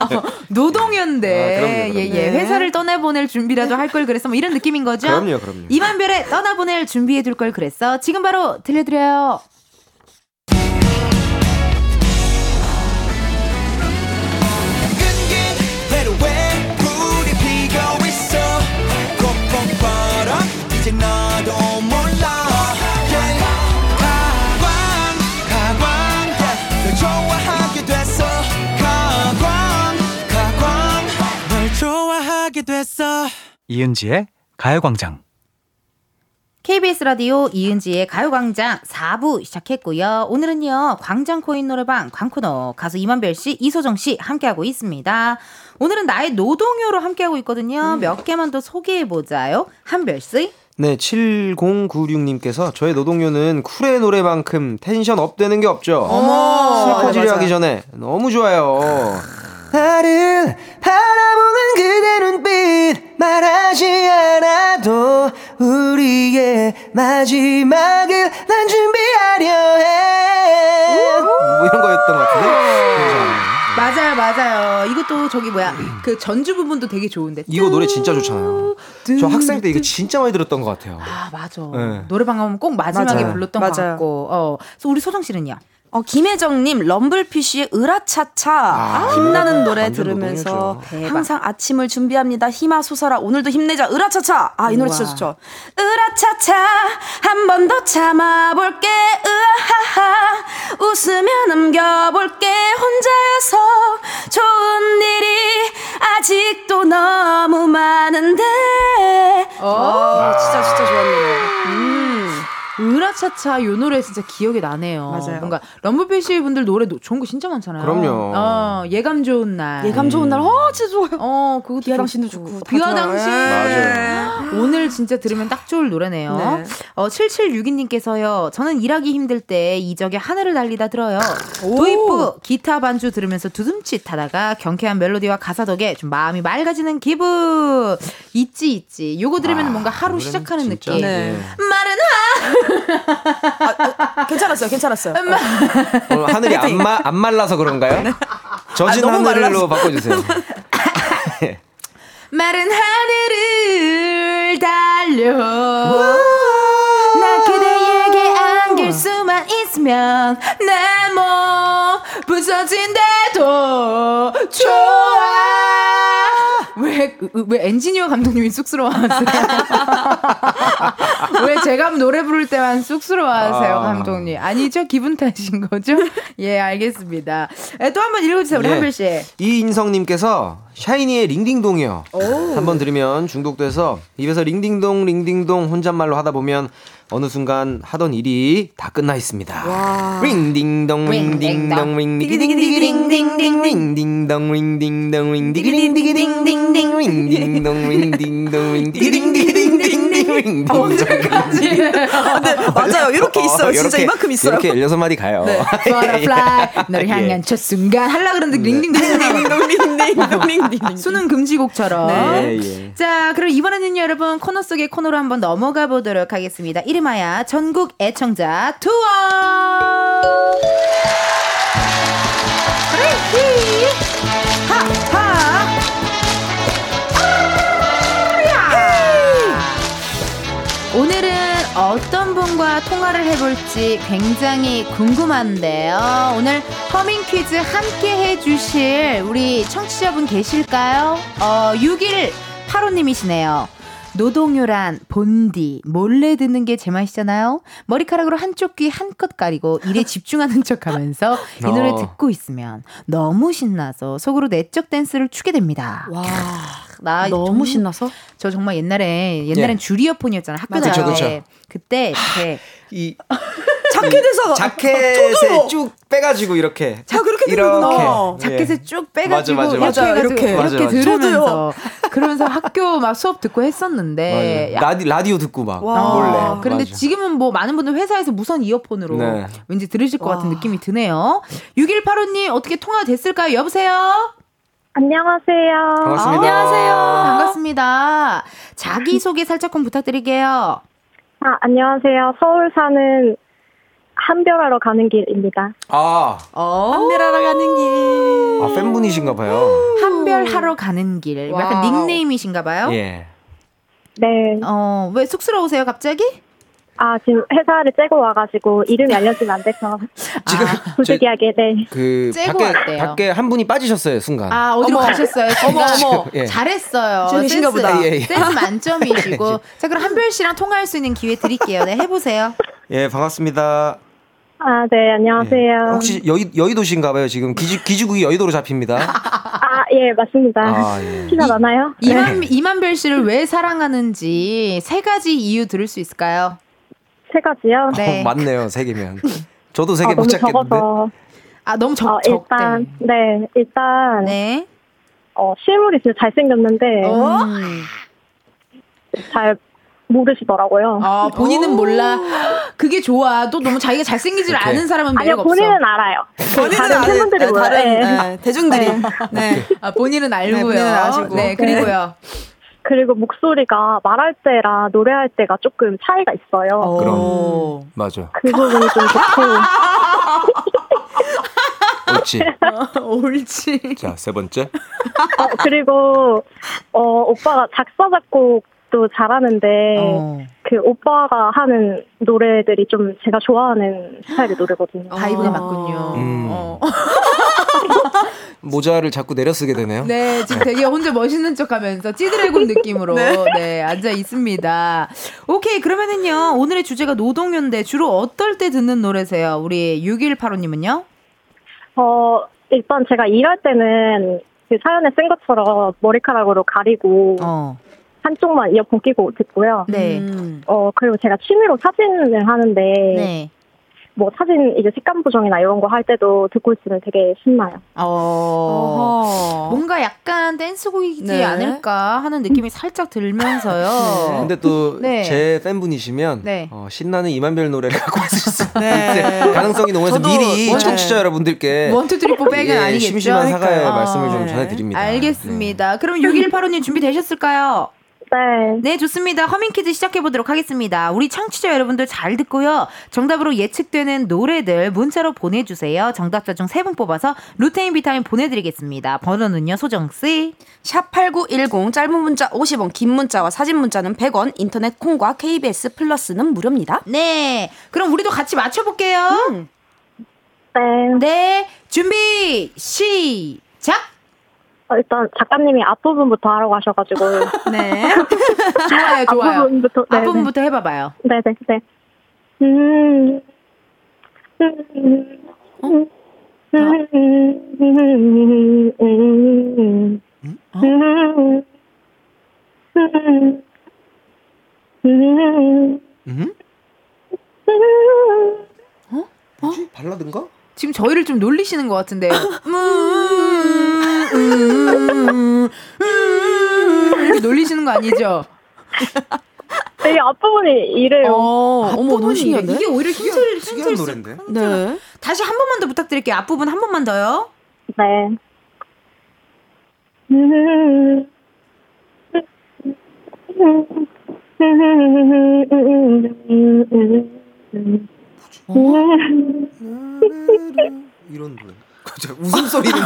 어, 노동연대. 아. 예, 예. 네. 회사를 떠나보낼 준비라도 할 걸 그랬어. 뭐 이런 느낌인 거죠? 그럼요, 그럼요. 이만별의 떠나보낼 준비해둘 걸 그랬어. 지금 바로 들려드려요. 이은지의 가요광장. KBS 라디오 이은지의 가요광장 4부 시작했고요. 오늘은요, 광장 코인 노래방 광코노 가수 임한별 씨, 이소정 씨 함께하고 있습니다. 오늘은 나의 노동요로 함께하고 있거든요. 몇 개만 더 소개해보자요. 한별 씨. 네, 7096님께서 저의 노동요는 쿨의 노래만큼 tension up 되는 게 없죠. 슬퍼지려 맞아, 하기. 전에 너무 좋아요. 나를 바라보는 그대 눈빛 말하지 않아도 우리의 마지막을 난 준비하려 해. 뭐 이런 거였던 것 같은데. 맞아요, 맞아요. 이것도 저기 뭐야, 그 전주 부분도 되게 좋은데. 이거 노래 진짜 좋잖아요. 저 학생 때 이거 진짜 많이 들었던 것 같아요. 아, 맞아. 네. 노래방 가면 꼭 마지막에 맞아요. 불렀던 것 맞아요. 같고. 어. 그래서 우리 소정 씨는요? 어, 김혜정님, 럼블피쉬의 으라차차. 아, 힘나는 노래 완전 들으면서. 항상 아침을 준비합니다. 솟아라. 오늘도 힘내자. 으라차차. 아, 이 노래 진짜. 좋죠. 으라차차. 한 번 더 참아볼게. 으하하. 웃으며 넘겨볼게. 혼자여서 좋은 일이 아직도 너무 많은데. 어, 진짜, 진짜 좋았네요. 음. 으라차차 요 노래 진짜 기억이 나네요. 맞아요. 뭔가 럼블피쉬 분들 노래 노- 좋은 거 진짜 많잖아요. 그럼요. 어, 예감 좋은 날. 예감 좋은 날, 어, 진짜 좋아요. 어, 그것도 비와. 당신도 좋고. 다 비와. 당신. 맞아요. 오늘 진짜 들으면 딱 좋을 노래네요. 네. 어, 7762님께서요. 저는 일하기 힘들 때 이적의 하늘을 달리다 들어요. 도입부 기타 반주 들으면서 두둠칫 하다가 경쾌한 멜로디와 가사 덕에 좀 마음이 맑아지는 기분. 있지 있지. 요거 들으면 뭔가 하루 시작하는 진짜, 느낌. 네. 마른 하 괜찮았어요, 괜찮았어요. 어, 하늘이 안, 마, 안 말라서 그런가요? 젖은 아, 하늘로. 바꿔주세요. 마른 하늘을 달려 나 그대에게 안길 수만 있으면 내 몸 부서진대도 좋아 왜, 왜 엔지니어 감독님이 쑥스러워하세요? 왜 제가 노래 부를 때만 쑥스러워하세요, 아. 감독님? 아니죠? 기분 탓인 거죠? 예, 알겠습니다. 또한 번 읽어주세요, 우리 예. 한별 씨. 이인성님께서 샤이니의 링딩동이요. 한 번 들으면 중독돼서 입에서 링딩동 링딩동 혼잣말로 하다 보면 어느 순간 하던 일이 다 끝나 있습니다. 링딩동 링딩동 링디기딩디기딩딩딩 Ring ding dong 링딩동 링디기딩디기딩딩 링딩동 링딩동 링디기딩디기딩 딩 링딩동 맞아요. 이렇게 있어요. 진짜 이렇게, 이만큼 있어요. 이렇게 16마디 가요. Butterfly 너를 향한 첫 순간 할라 그러는데 ring ding ding 수능 금지곡처럼 네, 예. 자 그럼 이번에는요 여러분 코너 속의 코너로 한번 넘어가 보도록 하겠습니다 이름하여 전국 애청자 투어 그렇지 하 하 오늘은 어떤 분과 통화를 해볼지 굉장히 궁금한데요. 오늘 허밍 퀴즈 함께 해주실 우리 청취자분 계실까요? 어, 6일 8호님이시네요. 노동요란 본디 몰래 듣는 게 제맛이잖아요. 머리카락으로 한쪽 귀 한껏 가리고 일에 집중하는 척하면서 이 노래 어. 듣고 있으면 너무 신나서 속으로 내적 댄스를 추게 됩니다. 와, 나 너무 정- 신나서? 저 정말 옛날에 옛날엔 예. 줄 이어폰이었잖아요. 학교. 다닐 그쵸, 때. 그때 이렇게 이 자켓에서 자켓에. 쭉 빼가지고 이렇게 자, 그렇게 이렇게 되는구나. 자켓에 쭉 빼가지고 맞아, 맞아, 맞아. 이렇게. 맞아, 맞아. 들으면서 그러면서 학교 막 수업 듣고 했었는데. 라디, 라디오 듣고 막 와. 몰래. 어, 그런데 맞아. 지금은 뭐 많은 분들 회사에서 무선 이어폰으로 네. 왠지 들으실 것 와. 같은 느낌이 드네요. 6185님 어떻게 통화 됐을까요? 여보세요? 안녕하세요. 반갑습니다. 안녕하세요. 반갑습니다. 자기소개 살짝 좀 부탁드릴게요. 아, 안녕하세요. 서울 사는 한별하러 가는 길입니다. 아, 어, 한별하러 가는 길. 아 팬분이신가 봐요. 한별하러 가는 길. 약간 와우. 닉네임이신가 봐요? 예. 네. 어, 왜 쑥스러우세요, 갑자기? 아, 지금 회사를 째고 와가지고 이름이 알려지면 안 돼서. 지금 아, 부득이하게, 네. 그 째고 밖에 왔대요. 밖에 한 분이 빠지셨어요 순간. 아, 어디로 어머. 가셨어요? 어머, 어머. 예. 잘했어요. 재밌으신가 센스, 보다. 예, 예. 센스 만점이시고. 자, 그럼 한별 씨랑 통화할 수 있는 기회 드릴게요. 네, 해보세요. 예, 반갑습니다. 아, 네, 안녕하세요. 예. 혹시 여의 여의도신가 봐요. 지금 기지 기지국이 여의도로 잡힙니다. 아, 예, 맞습니다. 아, 예. 나나요? 네. 이만, 이만별 씨를 왜 사랑하는지 세 가지 이유 들을 수 있을까요? 세 가지요? 네. 어, 맞네요. 세 개면. 저도 세 아, 개못 너무 찾겠는데. 적어서. 아, 너무 적, 어, 적대. 일단, 네, 일단, 네. 어, 실물이 진짜 잘생겼는데, 어? 잘 모르시더라고요. 아, 본인은 몰라. 그게 좋아. 또 너무 자기가 잘생기질 오케이. 않은 사람은 아니요, 매력 없어. 본인은 알아요. 다른 팬분들이 네, 몰라요. 다른 네. 네, 대중들이. 네. 아, 본인은 알고요. 본인은 아시고. 네, 그리고요. 그리고 목소리가 말할 때랑 노래할 때가 조금 차이가 있어요. 그럼. 맞아. 그 부분이 좀 좋고. 옳지. 옳지. 자, 세 번째. 어, 그리고, 어, 오빠가 작사, 작곡 도 잘하는데, 어. 그 오빠가 하는 노래들이 좀 제가 좋아하는 스타일의 노래거든요. vibe가 맞군요. 음. 어. 모자를 자꾸 내려 쓰게 되네요. 네, 지금 되게 혼자 멋있는 척 하면서 찌드래곤 느낌으로 네. 앉아 있습니다. 오케이, 그러면은요, 오늘의 주제가 노동요인데 주로 어떨 때 듣는 노래세요? 우리 6185님은요? 어, 일단 제가 일할 때는 그 사연에 쓴 것처럼 머리카락으로 가리고 어. 한쪽만 이어폰 끼고 듣고요. 네. 음. 어, 그리고 제가 취미로 사진을 하는데, 네. 뭐 사진 이제 색감 보정이나 이런 거 할 때도 듣고 있으면 되게 신나요. 어. 어허. 뭔가 약간 댄스곡이지 네. 않을까 하는 느낌이 살짝 들면서요. 근데 또 네. 제 팬분이시면 네. 어, 신나는 임한별 노래를 갖고 왔을 수 네. 가능성이 높아서 저도 미리 네. 청취자 여러분들께 one two three four back은 예, 아니겠죠? 심심한 사과의 어. 말씀을 좀 네. 전해드립니다. 알겠습니다. 그럼 6185님 준비되셨을까요? 네. 네, 좋습니다. 허밍 퀴즈 시작해 보도록 하겠습니다. 우리 청취자 여러분들 잘 듣고요. 정답으로 예측되는 노래들 문자로 보내주세요. 정답자 중 세 분 뽑아서 루테인 비타민 보내드리겠습니다. 번호는요, 소정씨. 샵8910 짧은 문자 50원 긴 문자와 사진 문자는 100원 인터넷 콩과 KBS 플러스는 무료입니다. 네, 그럼 우리도 같이 맞춰볼게요. 네. 네, 준비, 시작! 어, 일단 작가님이 앞부분부터 하라고 하셔가지고. 네. 좋아요, 좋아요. 앞부분부터, 네, 앞부분부터 네. 해봐봐요. 네네네. 네. 음. 어? 음. 어? 음. 어? 어? 발라드인가? 지금 저희를 좀 놀리시는 것 같은데요. 음~ 음, 음, 이렇게 놀리시는 거 아니죠? 되게 앞부분이 이래요. 어, 어머, 너무 신기한데? 이게 오히려 힌트를 힌트를 노래인데. 쓰- 네. 다시 한 번만 더 부탁드릴게요. 앞부분 한 번만 더요. 네. 음. 이런 노래. 저 웃음소리는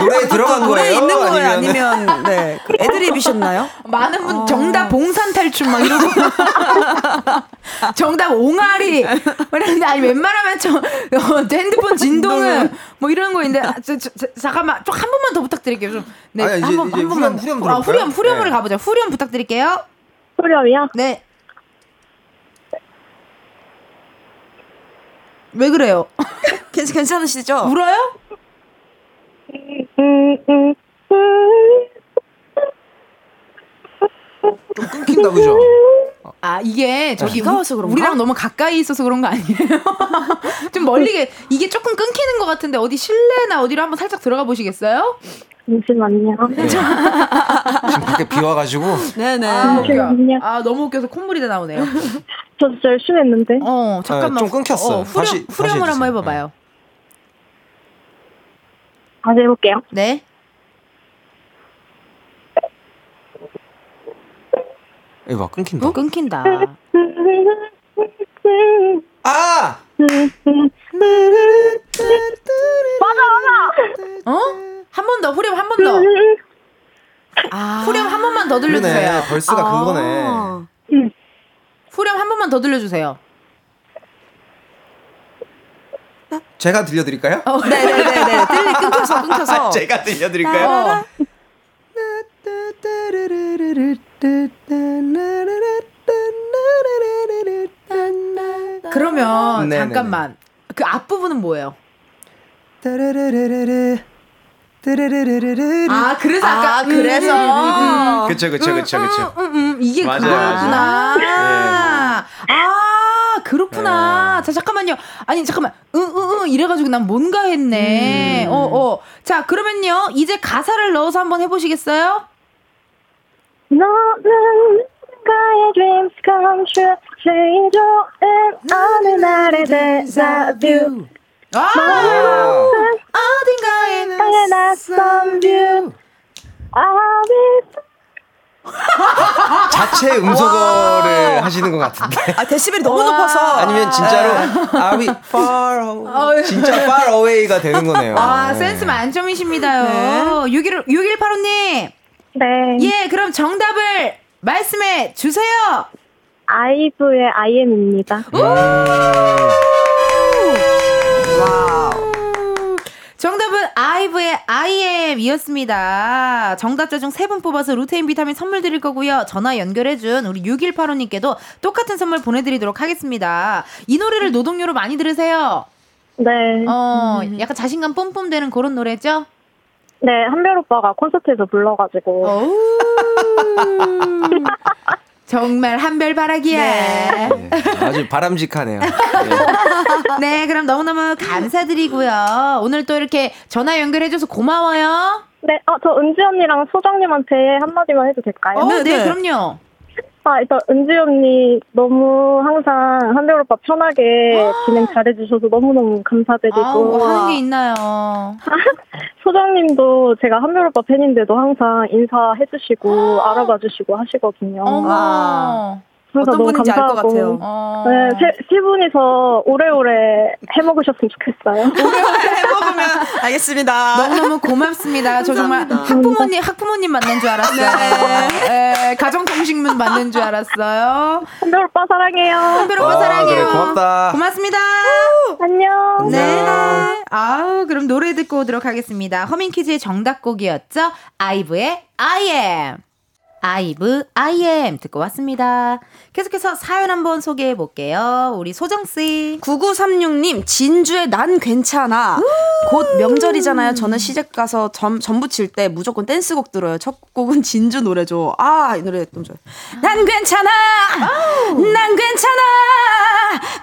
노래에 들어간 노래 거예요? 있는 거예요? 아니면 아니면 네. 그 애드립이셨나요? 많은 분 어. 정답 봉산 탈출 막 이러고 정답 옹알이 그런데 아니 웬만하면 저 어, 핸드폰 진동은 뭐 이런 거 있는데 아, 저, 저, 저, 잠깐만 좀 한 번만 더 부탁드릴게요. 좀 네, 아니, 이제- 한 번, 이제 한 번만 후렴, 후렴 아, 후렴? 후렴으로 네. 가보자. 후렴 부탁드릴게요. 소렴이요? 네. 왜 그래요? 괜찮, 괜찮으시죠? 울어요? 좀 끊긴다 그죠? 아 이게 저기 비가 와서 그런가? 우리랑 너무 가까이 있어서 그런 거 아니에요? 좀 멀리 이게 조금 끊기는 것 같은데 어디 실내나 어디로 한번 살짝 들어가 보시겠어요? 잠시만요. 지금 밖에 비 와가지고 네네. 아, 웃겨. 잠시만요. 아 너무 웃겨서 콧물이 다 나오네요. 저 진짜 열심히 했는데. 어 잠깐만 아, 좀 끊겼어. 어, 후렴 다시- 다시 후렴을 한번 해주세요. 해봐봐요. 다시 해볼게요. 네. 이거 끊긴다. 끊긴다. 아! 어? 한 번 더, 후렴 한 번 더. 후렴 한 번만 더 들려주세요. 그러네. 벌스가 그거네. 아. 후렴 한 번만 더 들려주세요. 제가 들려드릴까요? 어. 네네네네. 들리 끊겨서 끊겨서. 제가 들려드릴까요? 어. 그러면 네네네. 잠깐만 그 앞부분은 뭐예요? 아 그래서 아까 아, 그래서. 그쵸, 그쵸, 그쵸, 그쵸. 음, 음, 음, 이게 맞아요, 그거구나. 맞아요. 아 그렇구나. 네. 자 잠깐만요. 아니 잠깐만. 응응 응 이래가지고 난 뭔가 했네. 음. 어 어. 자 그러면요 이제 가사를 넣어서 한번 해보시겠어요? 너는 나의 dreams come true 제일 좋은 어느 날의 데자뷰 아 아, 어딘가에 낯선 view I'll be 자체 음소거를 하시는 것 같은데. 아, 데시벨이 너무 높아서. 아니면 진짜로 Are we far away? 진짜 far away가 되는 거네요. 아 네. 센스 만점이십니다요. 61 6185 님. 네 예 그럼 정답을 말씀해 주세요. 아이브의 IM입니다 정 답은 아이브의 I am 이었습니다. 정답자 중 세 분 뽑아서 루테인 비타민 선물 드릴 거고요. 전화 연결해준 우리 6185님께도 똑같은 선물 보내드리도록 하겠습니다. 이 노래를 노동요로 많이 들으세요. 네 어, 약간 자신감 뿜뿜 되는 그런 노래죠? 네, 한별 오빠가 콘서트에서 불러가지고. 정말 한별 바라기야. 네, 아주 바람직하네요. 네. 네, 그럼 너무너무 감사드리고요. 오늘 또 이렇게 전화 연결해줘서 고마워요. 네, 어, 저 은지 언니랑 소정님한테 한마디만 해도 될까요? 어, 네, 네. 그럼요. 아, 일단 은지 언니 너무 항상 한별 오빠 편하게 진행 잘해주셔서 너무너무 감사드리고 아우, 뭐 하는 게 있나요? 소정님도 제가 한별 오빠 팬인데도 항상 인사해주시고 알아봐주시고 하시거든요. 어머. 항상 어떤 너무 분인지 알 것. 같아요. 어. 네, 세, 세 분이서 오래오래 해 먹으셨으면 좋겠어요. 해먹으면 알겠습니다. 너무너무 고맙습니다. 저 정말 학부모님, 학부모님 만난 줄 알았어요. 네, 가정통신문 만난 줄 알았어요. 한별 오빠 사랑해요. 한별 오빠 아, 사랑해요. 그래, 고맙다. 고맙습니다. 안녕. 네. 아우, 그럼 노래 듣고 오도록 하겠습니다. 허밍퀴즈의 정답곡이었죠. 아이브의 I am. 아이브 I am 듣고 왔습니다. 계속해서 사연 한번 소개해 볼게요. 우리 소정 씨. 9936님, 진주의 난 괜찮아. 곧 명절이잖아요. 저는 시댁 가서 전, 전부 칠 때 무조건 댄스곡 들어요. 첫 곡은 진주 노래죠. 아, 이 노래 너무 좋아요. 난 괜찮아. 난 괜찮아.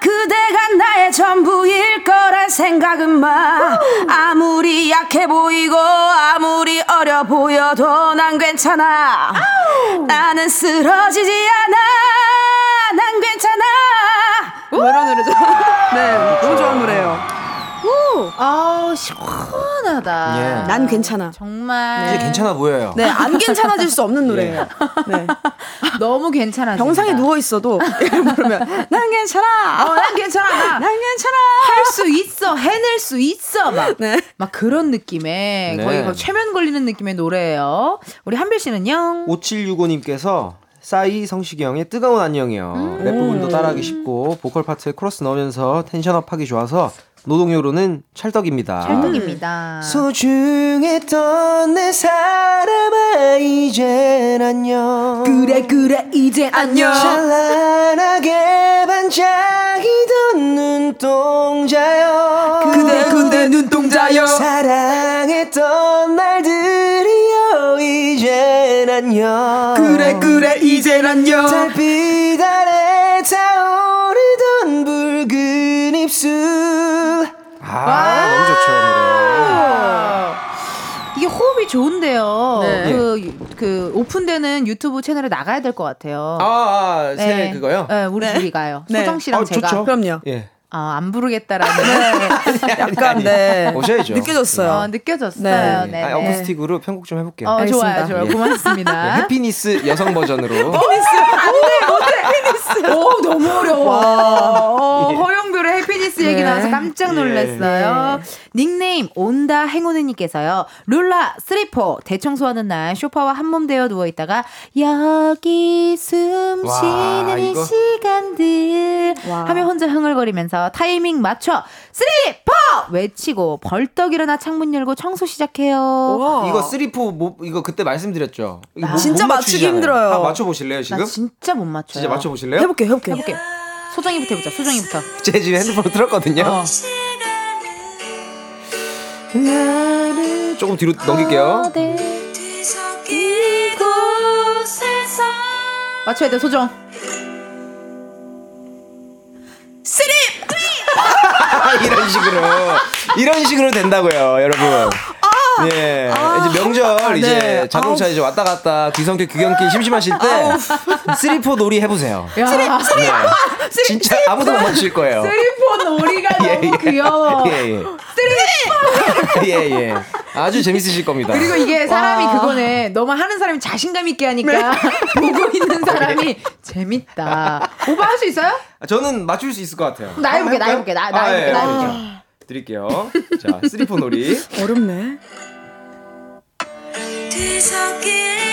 그대가 나의 전부일 거란 생각은 마. 아무리 약해 보이고, 아무리 어려 보여도 난 괜찮아. 나는 쓰러지지 않아. 난 괜찮아. 뭐 이런 노래죠. 네, 너무 좋아하는 노래예요. 아우, 시원하다. 예. 난 괜찮아. 정말. 이제 괜찮아 보여요. 네, 안 괜찮아질 수 없는 노래예요. 네. 너무 괜찮아. 병상에 누워 있어도 그러면 난 괜찮아. 어, 난 괜찮아. 나. 난 괜찮아. 할 수 있어, 해낼 수 있어, 막. 네. 막 그런 느낌의 네. 거의 뭐 최면 걸리는 느낌의 노래예요. 우리 한별 씨는요? 5765님께서 싸이 성시경의 뜨거운 안녕이요. 랩 부분도 따라하기 쉽고 보컬 파트에 코러스 넣으면서 tension up 하기 좋아서 노동요로는 찰떡입니다. 찰떡입니다. 소중했던 내 사람아 이젠 안녕 그래 그래 이제 안녕. 찬란하게 반짝이던 눈동자여 그대 그대 눈동자여. 사랑했던 날들이여 이젠 안녕 그래 이제 안녕. 달빛 아래 타오르던 붉은 입술 아 너무 좋죠 노래 이게 호흡이 좋은데요. 네. 그, 그 오픈되는 유튜브 채널에 나가야 될 것 같아요. 아, 아, 새 그거요? 네, 우리 네. 둘이 가요. 네. 소정 씨랑 아, 제가. 좋죠. 그럼요. 예 아, 안 부르겠다라는 약간 네. 오셔야죠. 느껴졌어요. 어, 느껴졌어요. 네. 아니, 네. 어쿠스틱으로 편곡 좀 해볼게요. 어, 좋아요. 좋아요. 예. 고맙습니다. 네, 해피니스 여성 버전으로. 오, 너무 어려워. 어, 예. 허용들 의 해피니스 얘기 네. 나와서 깜짝 놀랐어요. 닉네임 온다 행운이님께서요. 룰라 쓰리포 대청소하는 날 쇼파와 한몸 되어 누워 있다가 여기 숨 와, 쉬는 이. 시간들 와. 하며 혼자 흥얼거리면서 타이밍 맞춰 쓰리포 외치고 벌떡 일어나 창문 열고 청소 시작해요. 이거 쓰리포 뭐 이거 그때 말씀드렸죠. 이거 못- 진짜 못 맞추기. 힘들어요. 한번 맞춰 보실래요 지금? 나 진짜 못 맞춰요. 진짜 맞춰 보실래요? 해볼게요, 해볼게요. 해볼게. 소정이부터 해보자. 소정이부터. 제 집에 핸드폰 틀었거든요. 어. 조금 뒤로 넘길게요. 맞춰야 돼 소정. 이런 식으로 이런 식으로 된다고요, 여러분. 예, 이제 명절 이제 네. 자동차 이제 왔다 갔다 귀성길 귀경길 심심하실 때 쓰리포 놀이 해보세요. 야, 네. 진짜 아무도 못 맞출 거예요. 쓰리폰 놀이가 너무 귀여워. 예, 예. 예, 예. 아주 재밌으실 겁니다. 그리고 이게 사람이 그거네. 너무 하는 사람이 자신감 있게 하니까 보고 있는 사람이 재밌다. 오빠 할 수 있어요? 아, 저는 맞출 수 있을 것 같아요. 나 해볼게, 나 해볼게, 나- 나 해볼게, 나 해볼게. 예. 드릴게요. 자, 쓰리포 놀이. 어렵네. 뒤섞인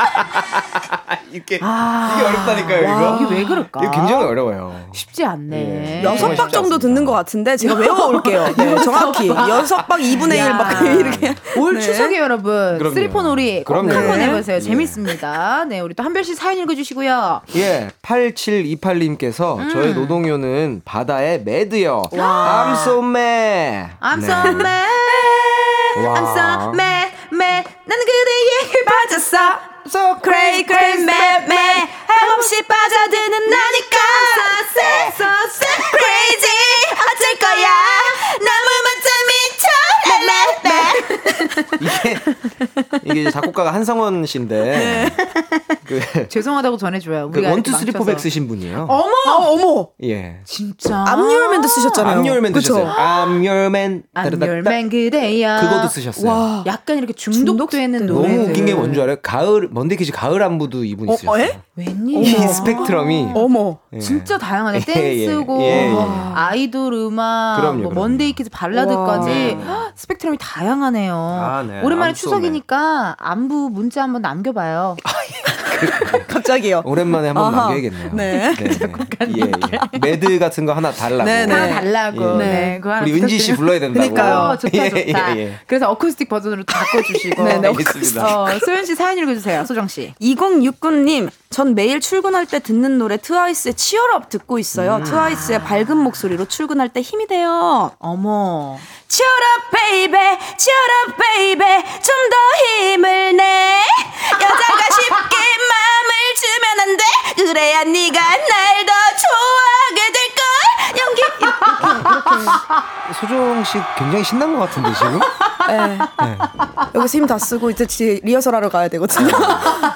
이렇게 이게 어렵다니까요, 이거. 이게 왜 그럴까? 이거 굉장히 어려워요. 쉽지 않네. 예. 여섯 정말 박 정도. 듣는 것 같은데 제가 외워올게요. 네, 정확히 여섯 박 2분의 1막 야. 이렇게. 올 네. 추석에 여러분 그럼요. 쓰리폰 놀이 꼭 그럼요. 한번 네. 해보세요. 예. 재밌습니다. 네, 우리 또 한별 씨 사연 읽어주시고요. 예, 8728님께서 저의 노동요는 바다의 매드요. I'm so mad. I'm 네. so mad. 와. I'm so mad, mad. 나는 그대에게 빠졌어. So Cray, cray, mad, mad. 한없이 빠져드는 나니까. So sad, so sad, crazy. 어쩔 거야. 미쳐. 이게 이게 작곡가가 한상원 씨인데 그, 죄송하다고 전해줘요. 그 우리가 one two 이렇게 three four back. 쓰신 분이에요. 어머, 아, 어머. 예. 진짜. I'm your man도 쓰셨잖아요. I'm your man 그쵸? 드셨어요. 암열맨. 암열맨 그대야. 그것도 쓰셨어요. 와. 약간 이렇게 중독되는 중독돼. 노래. 너무 웃긴 게 뭔지 알아요? 가을 먼데이키즈 가을 안부도 이분이 어, 쓰셨어요. 에? 웬일이야. 이 스펙트럼이 어머. 예. 진짜 다양하네. 예, 예, 예, 예. 아이돌 음악, 그럼요, 뭐 그럼요. 먼데이키즈 발라드까지. 헉, 스펙트럼이 다양하네요. 아, 네. 오랜만에. 추석이니까 안부 문자 한번 남겨봐요. 갑자기요. 오랜만에 한번. 남겨야겠네요. 네. 네. 예, 예. Mad 같은 거 하나 달라고. 네, 네. 하나 달라고. 예. 네. 그거 하나 우리 은지 씨 불러야 된다고. 그러니까요. 어, 좋다, 예, 좋다. 예, 예. 그래서 어쿠스틱 버전으로 다 바꿔주시고. 네, 네, 알겠습니다. 어, 소연 씨 사연 읽어주세요. 소정 씨. 2069님, 전 매일 출근할 때 듣는 노래 트와이스의 Cheer Up 듣고 있어요. 음. 트와이스의 밝은 목소리로 출근할 때 힘이 돼요. 어머. Cheer up baby, cheer up baby, 좀 더 힘을 내. 여자가 쉽게 마음을 주면 안 돼. 그래야 네가 날 더 좋아하게 될걸. 연기. 소정 씨 굉장히 신난 것 같은데 지금? 네. 여기서 힘 다 쓰고 이제 지- 리허설 하러 가야 되거든요.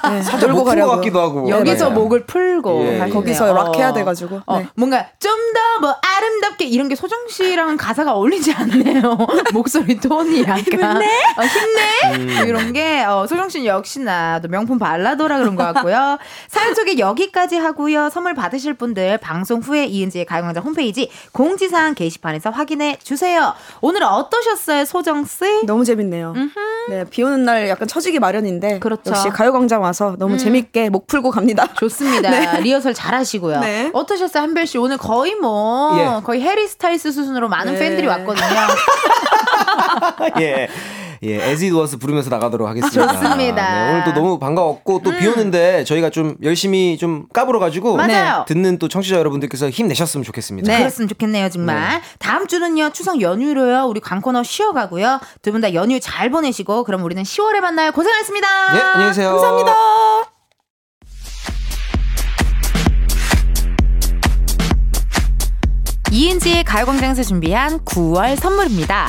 네. 살짝 못푼것 가려고요. 같기도 하고. 여기서 네. 목을 풀고 예, 예. 거기서 락 해야 돼가지고. 어, 네. 뭔가 좀 더 뭐 아름답게 이런 게 소정 씨랑은 가사가 어울리지 않네요. 목소리 톤이 약간 힘내, 어, 힘내 음. 뭐 이런 게 어, 소정 씨는 역시나 또 명품 발라더라 그런 것 같고요. 사연 소개 여기까지 하고요. 선물 받으실 분들 방송 후에 이은지의 가요광장 홈페이지 공 지사항 게시판에서 확인해 주세요. 오늘 어떠셨어요, 소정 씨? 너무 재밌네요. 네, 비 오는 날 약간 처지기 마련인데 그렇죠. 역시 가요광장 와서 너무 재밌게 목 풀고 갑니다. 좋습니다. 네. 리허설 잘 하시고요. 네. 어떠셨어요, 한별 씨? 오늘 거의 뭐, 예. 거의 해리 스타일스 수준으로 많은 네. 팬들이 왔거든요. 예. 예, As It Was 부르면서 나가도록 하겠습니다. 좋습니다. 네, 오늘 또 너무 반가웠고 또 비 오는데 저희가 좀 열심히 좀 까불어가지고 맞아요. 듣는 또 청취자 여러분들께서 힘내셨으면 좋겠습니다. 네. 그랬으면 좋겠네요, 정말. 다음 주는요, 추석 연휴로요, 우리 광코노 쉬어가고요. 두 분 다 연휴 잘 보내시고, 그럼 우리는 10월에 만나요. 고생하셨습니다. 네, 안녕히 계세요. 감사합니다. 이은지의 가요광장에서 준비한 9월 선물입니다.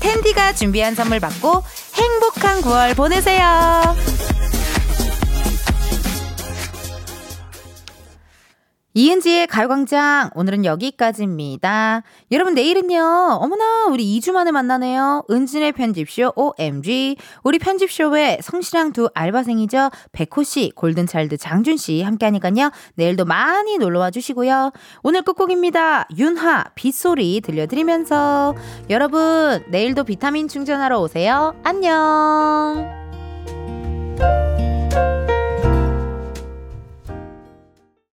텐디가 준비한 선물 받고 행복한 9월 보내세요. 이은지의 가요광장 오늘은 여기까지입니다. 여러분 내일은요. 어머나 우리 2주 만에 만나네요. 은진의 편집쇼 OMG 우리 편집쇼에 성실한 두 알바생이죠. 백호씨 골든차일드 장준씨 함께하니까요. 내일도 많이 놀러와 주시고요. 오늘 끝곡입니다. 윤하 빗소리 들려드리면서 여러분 내일도 비타민 충전하러 오세요. 안녕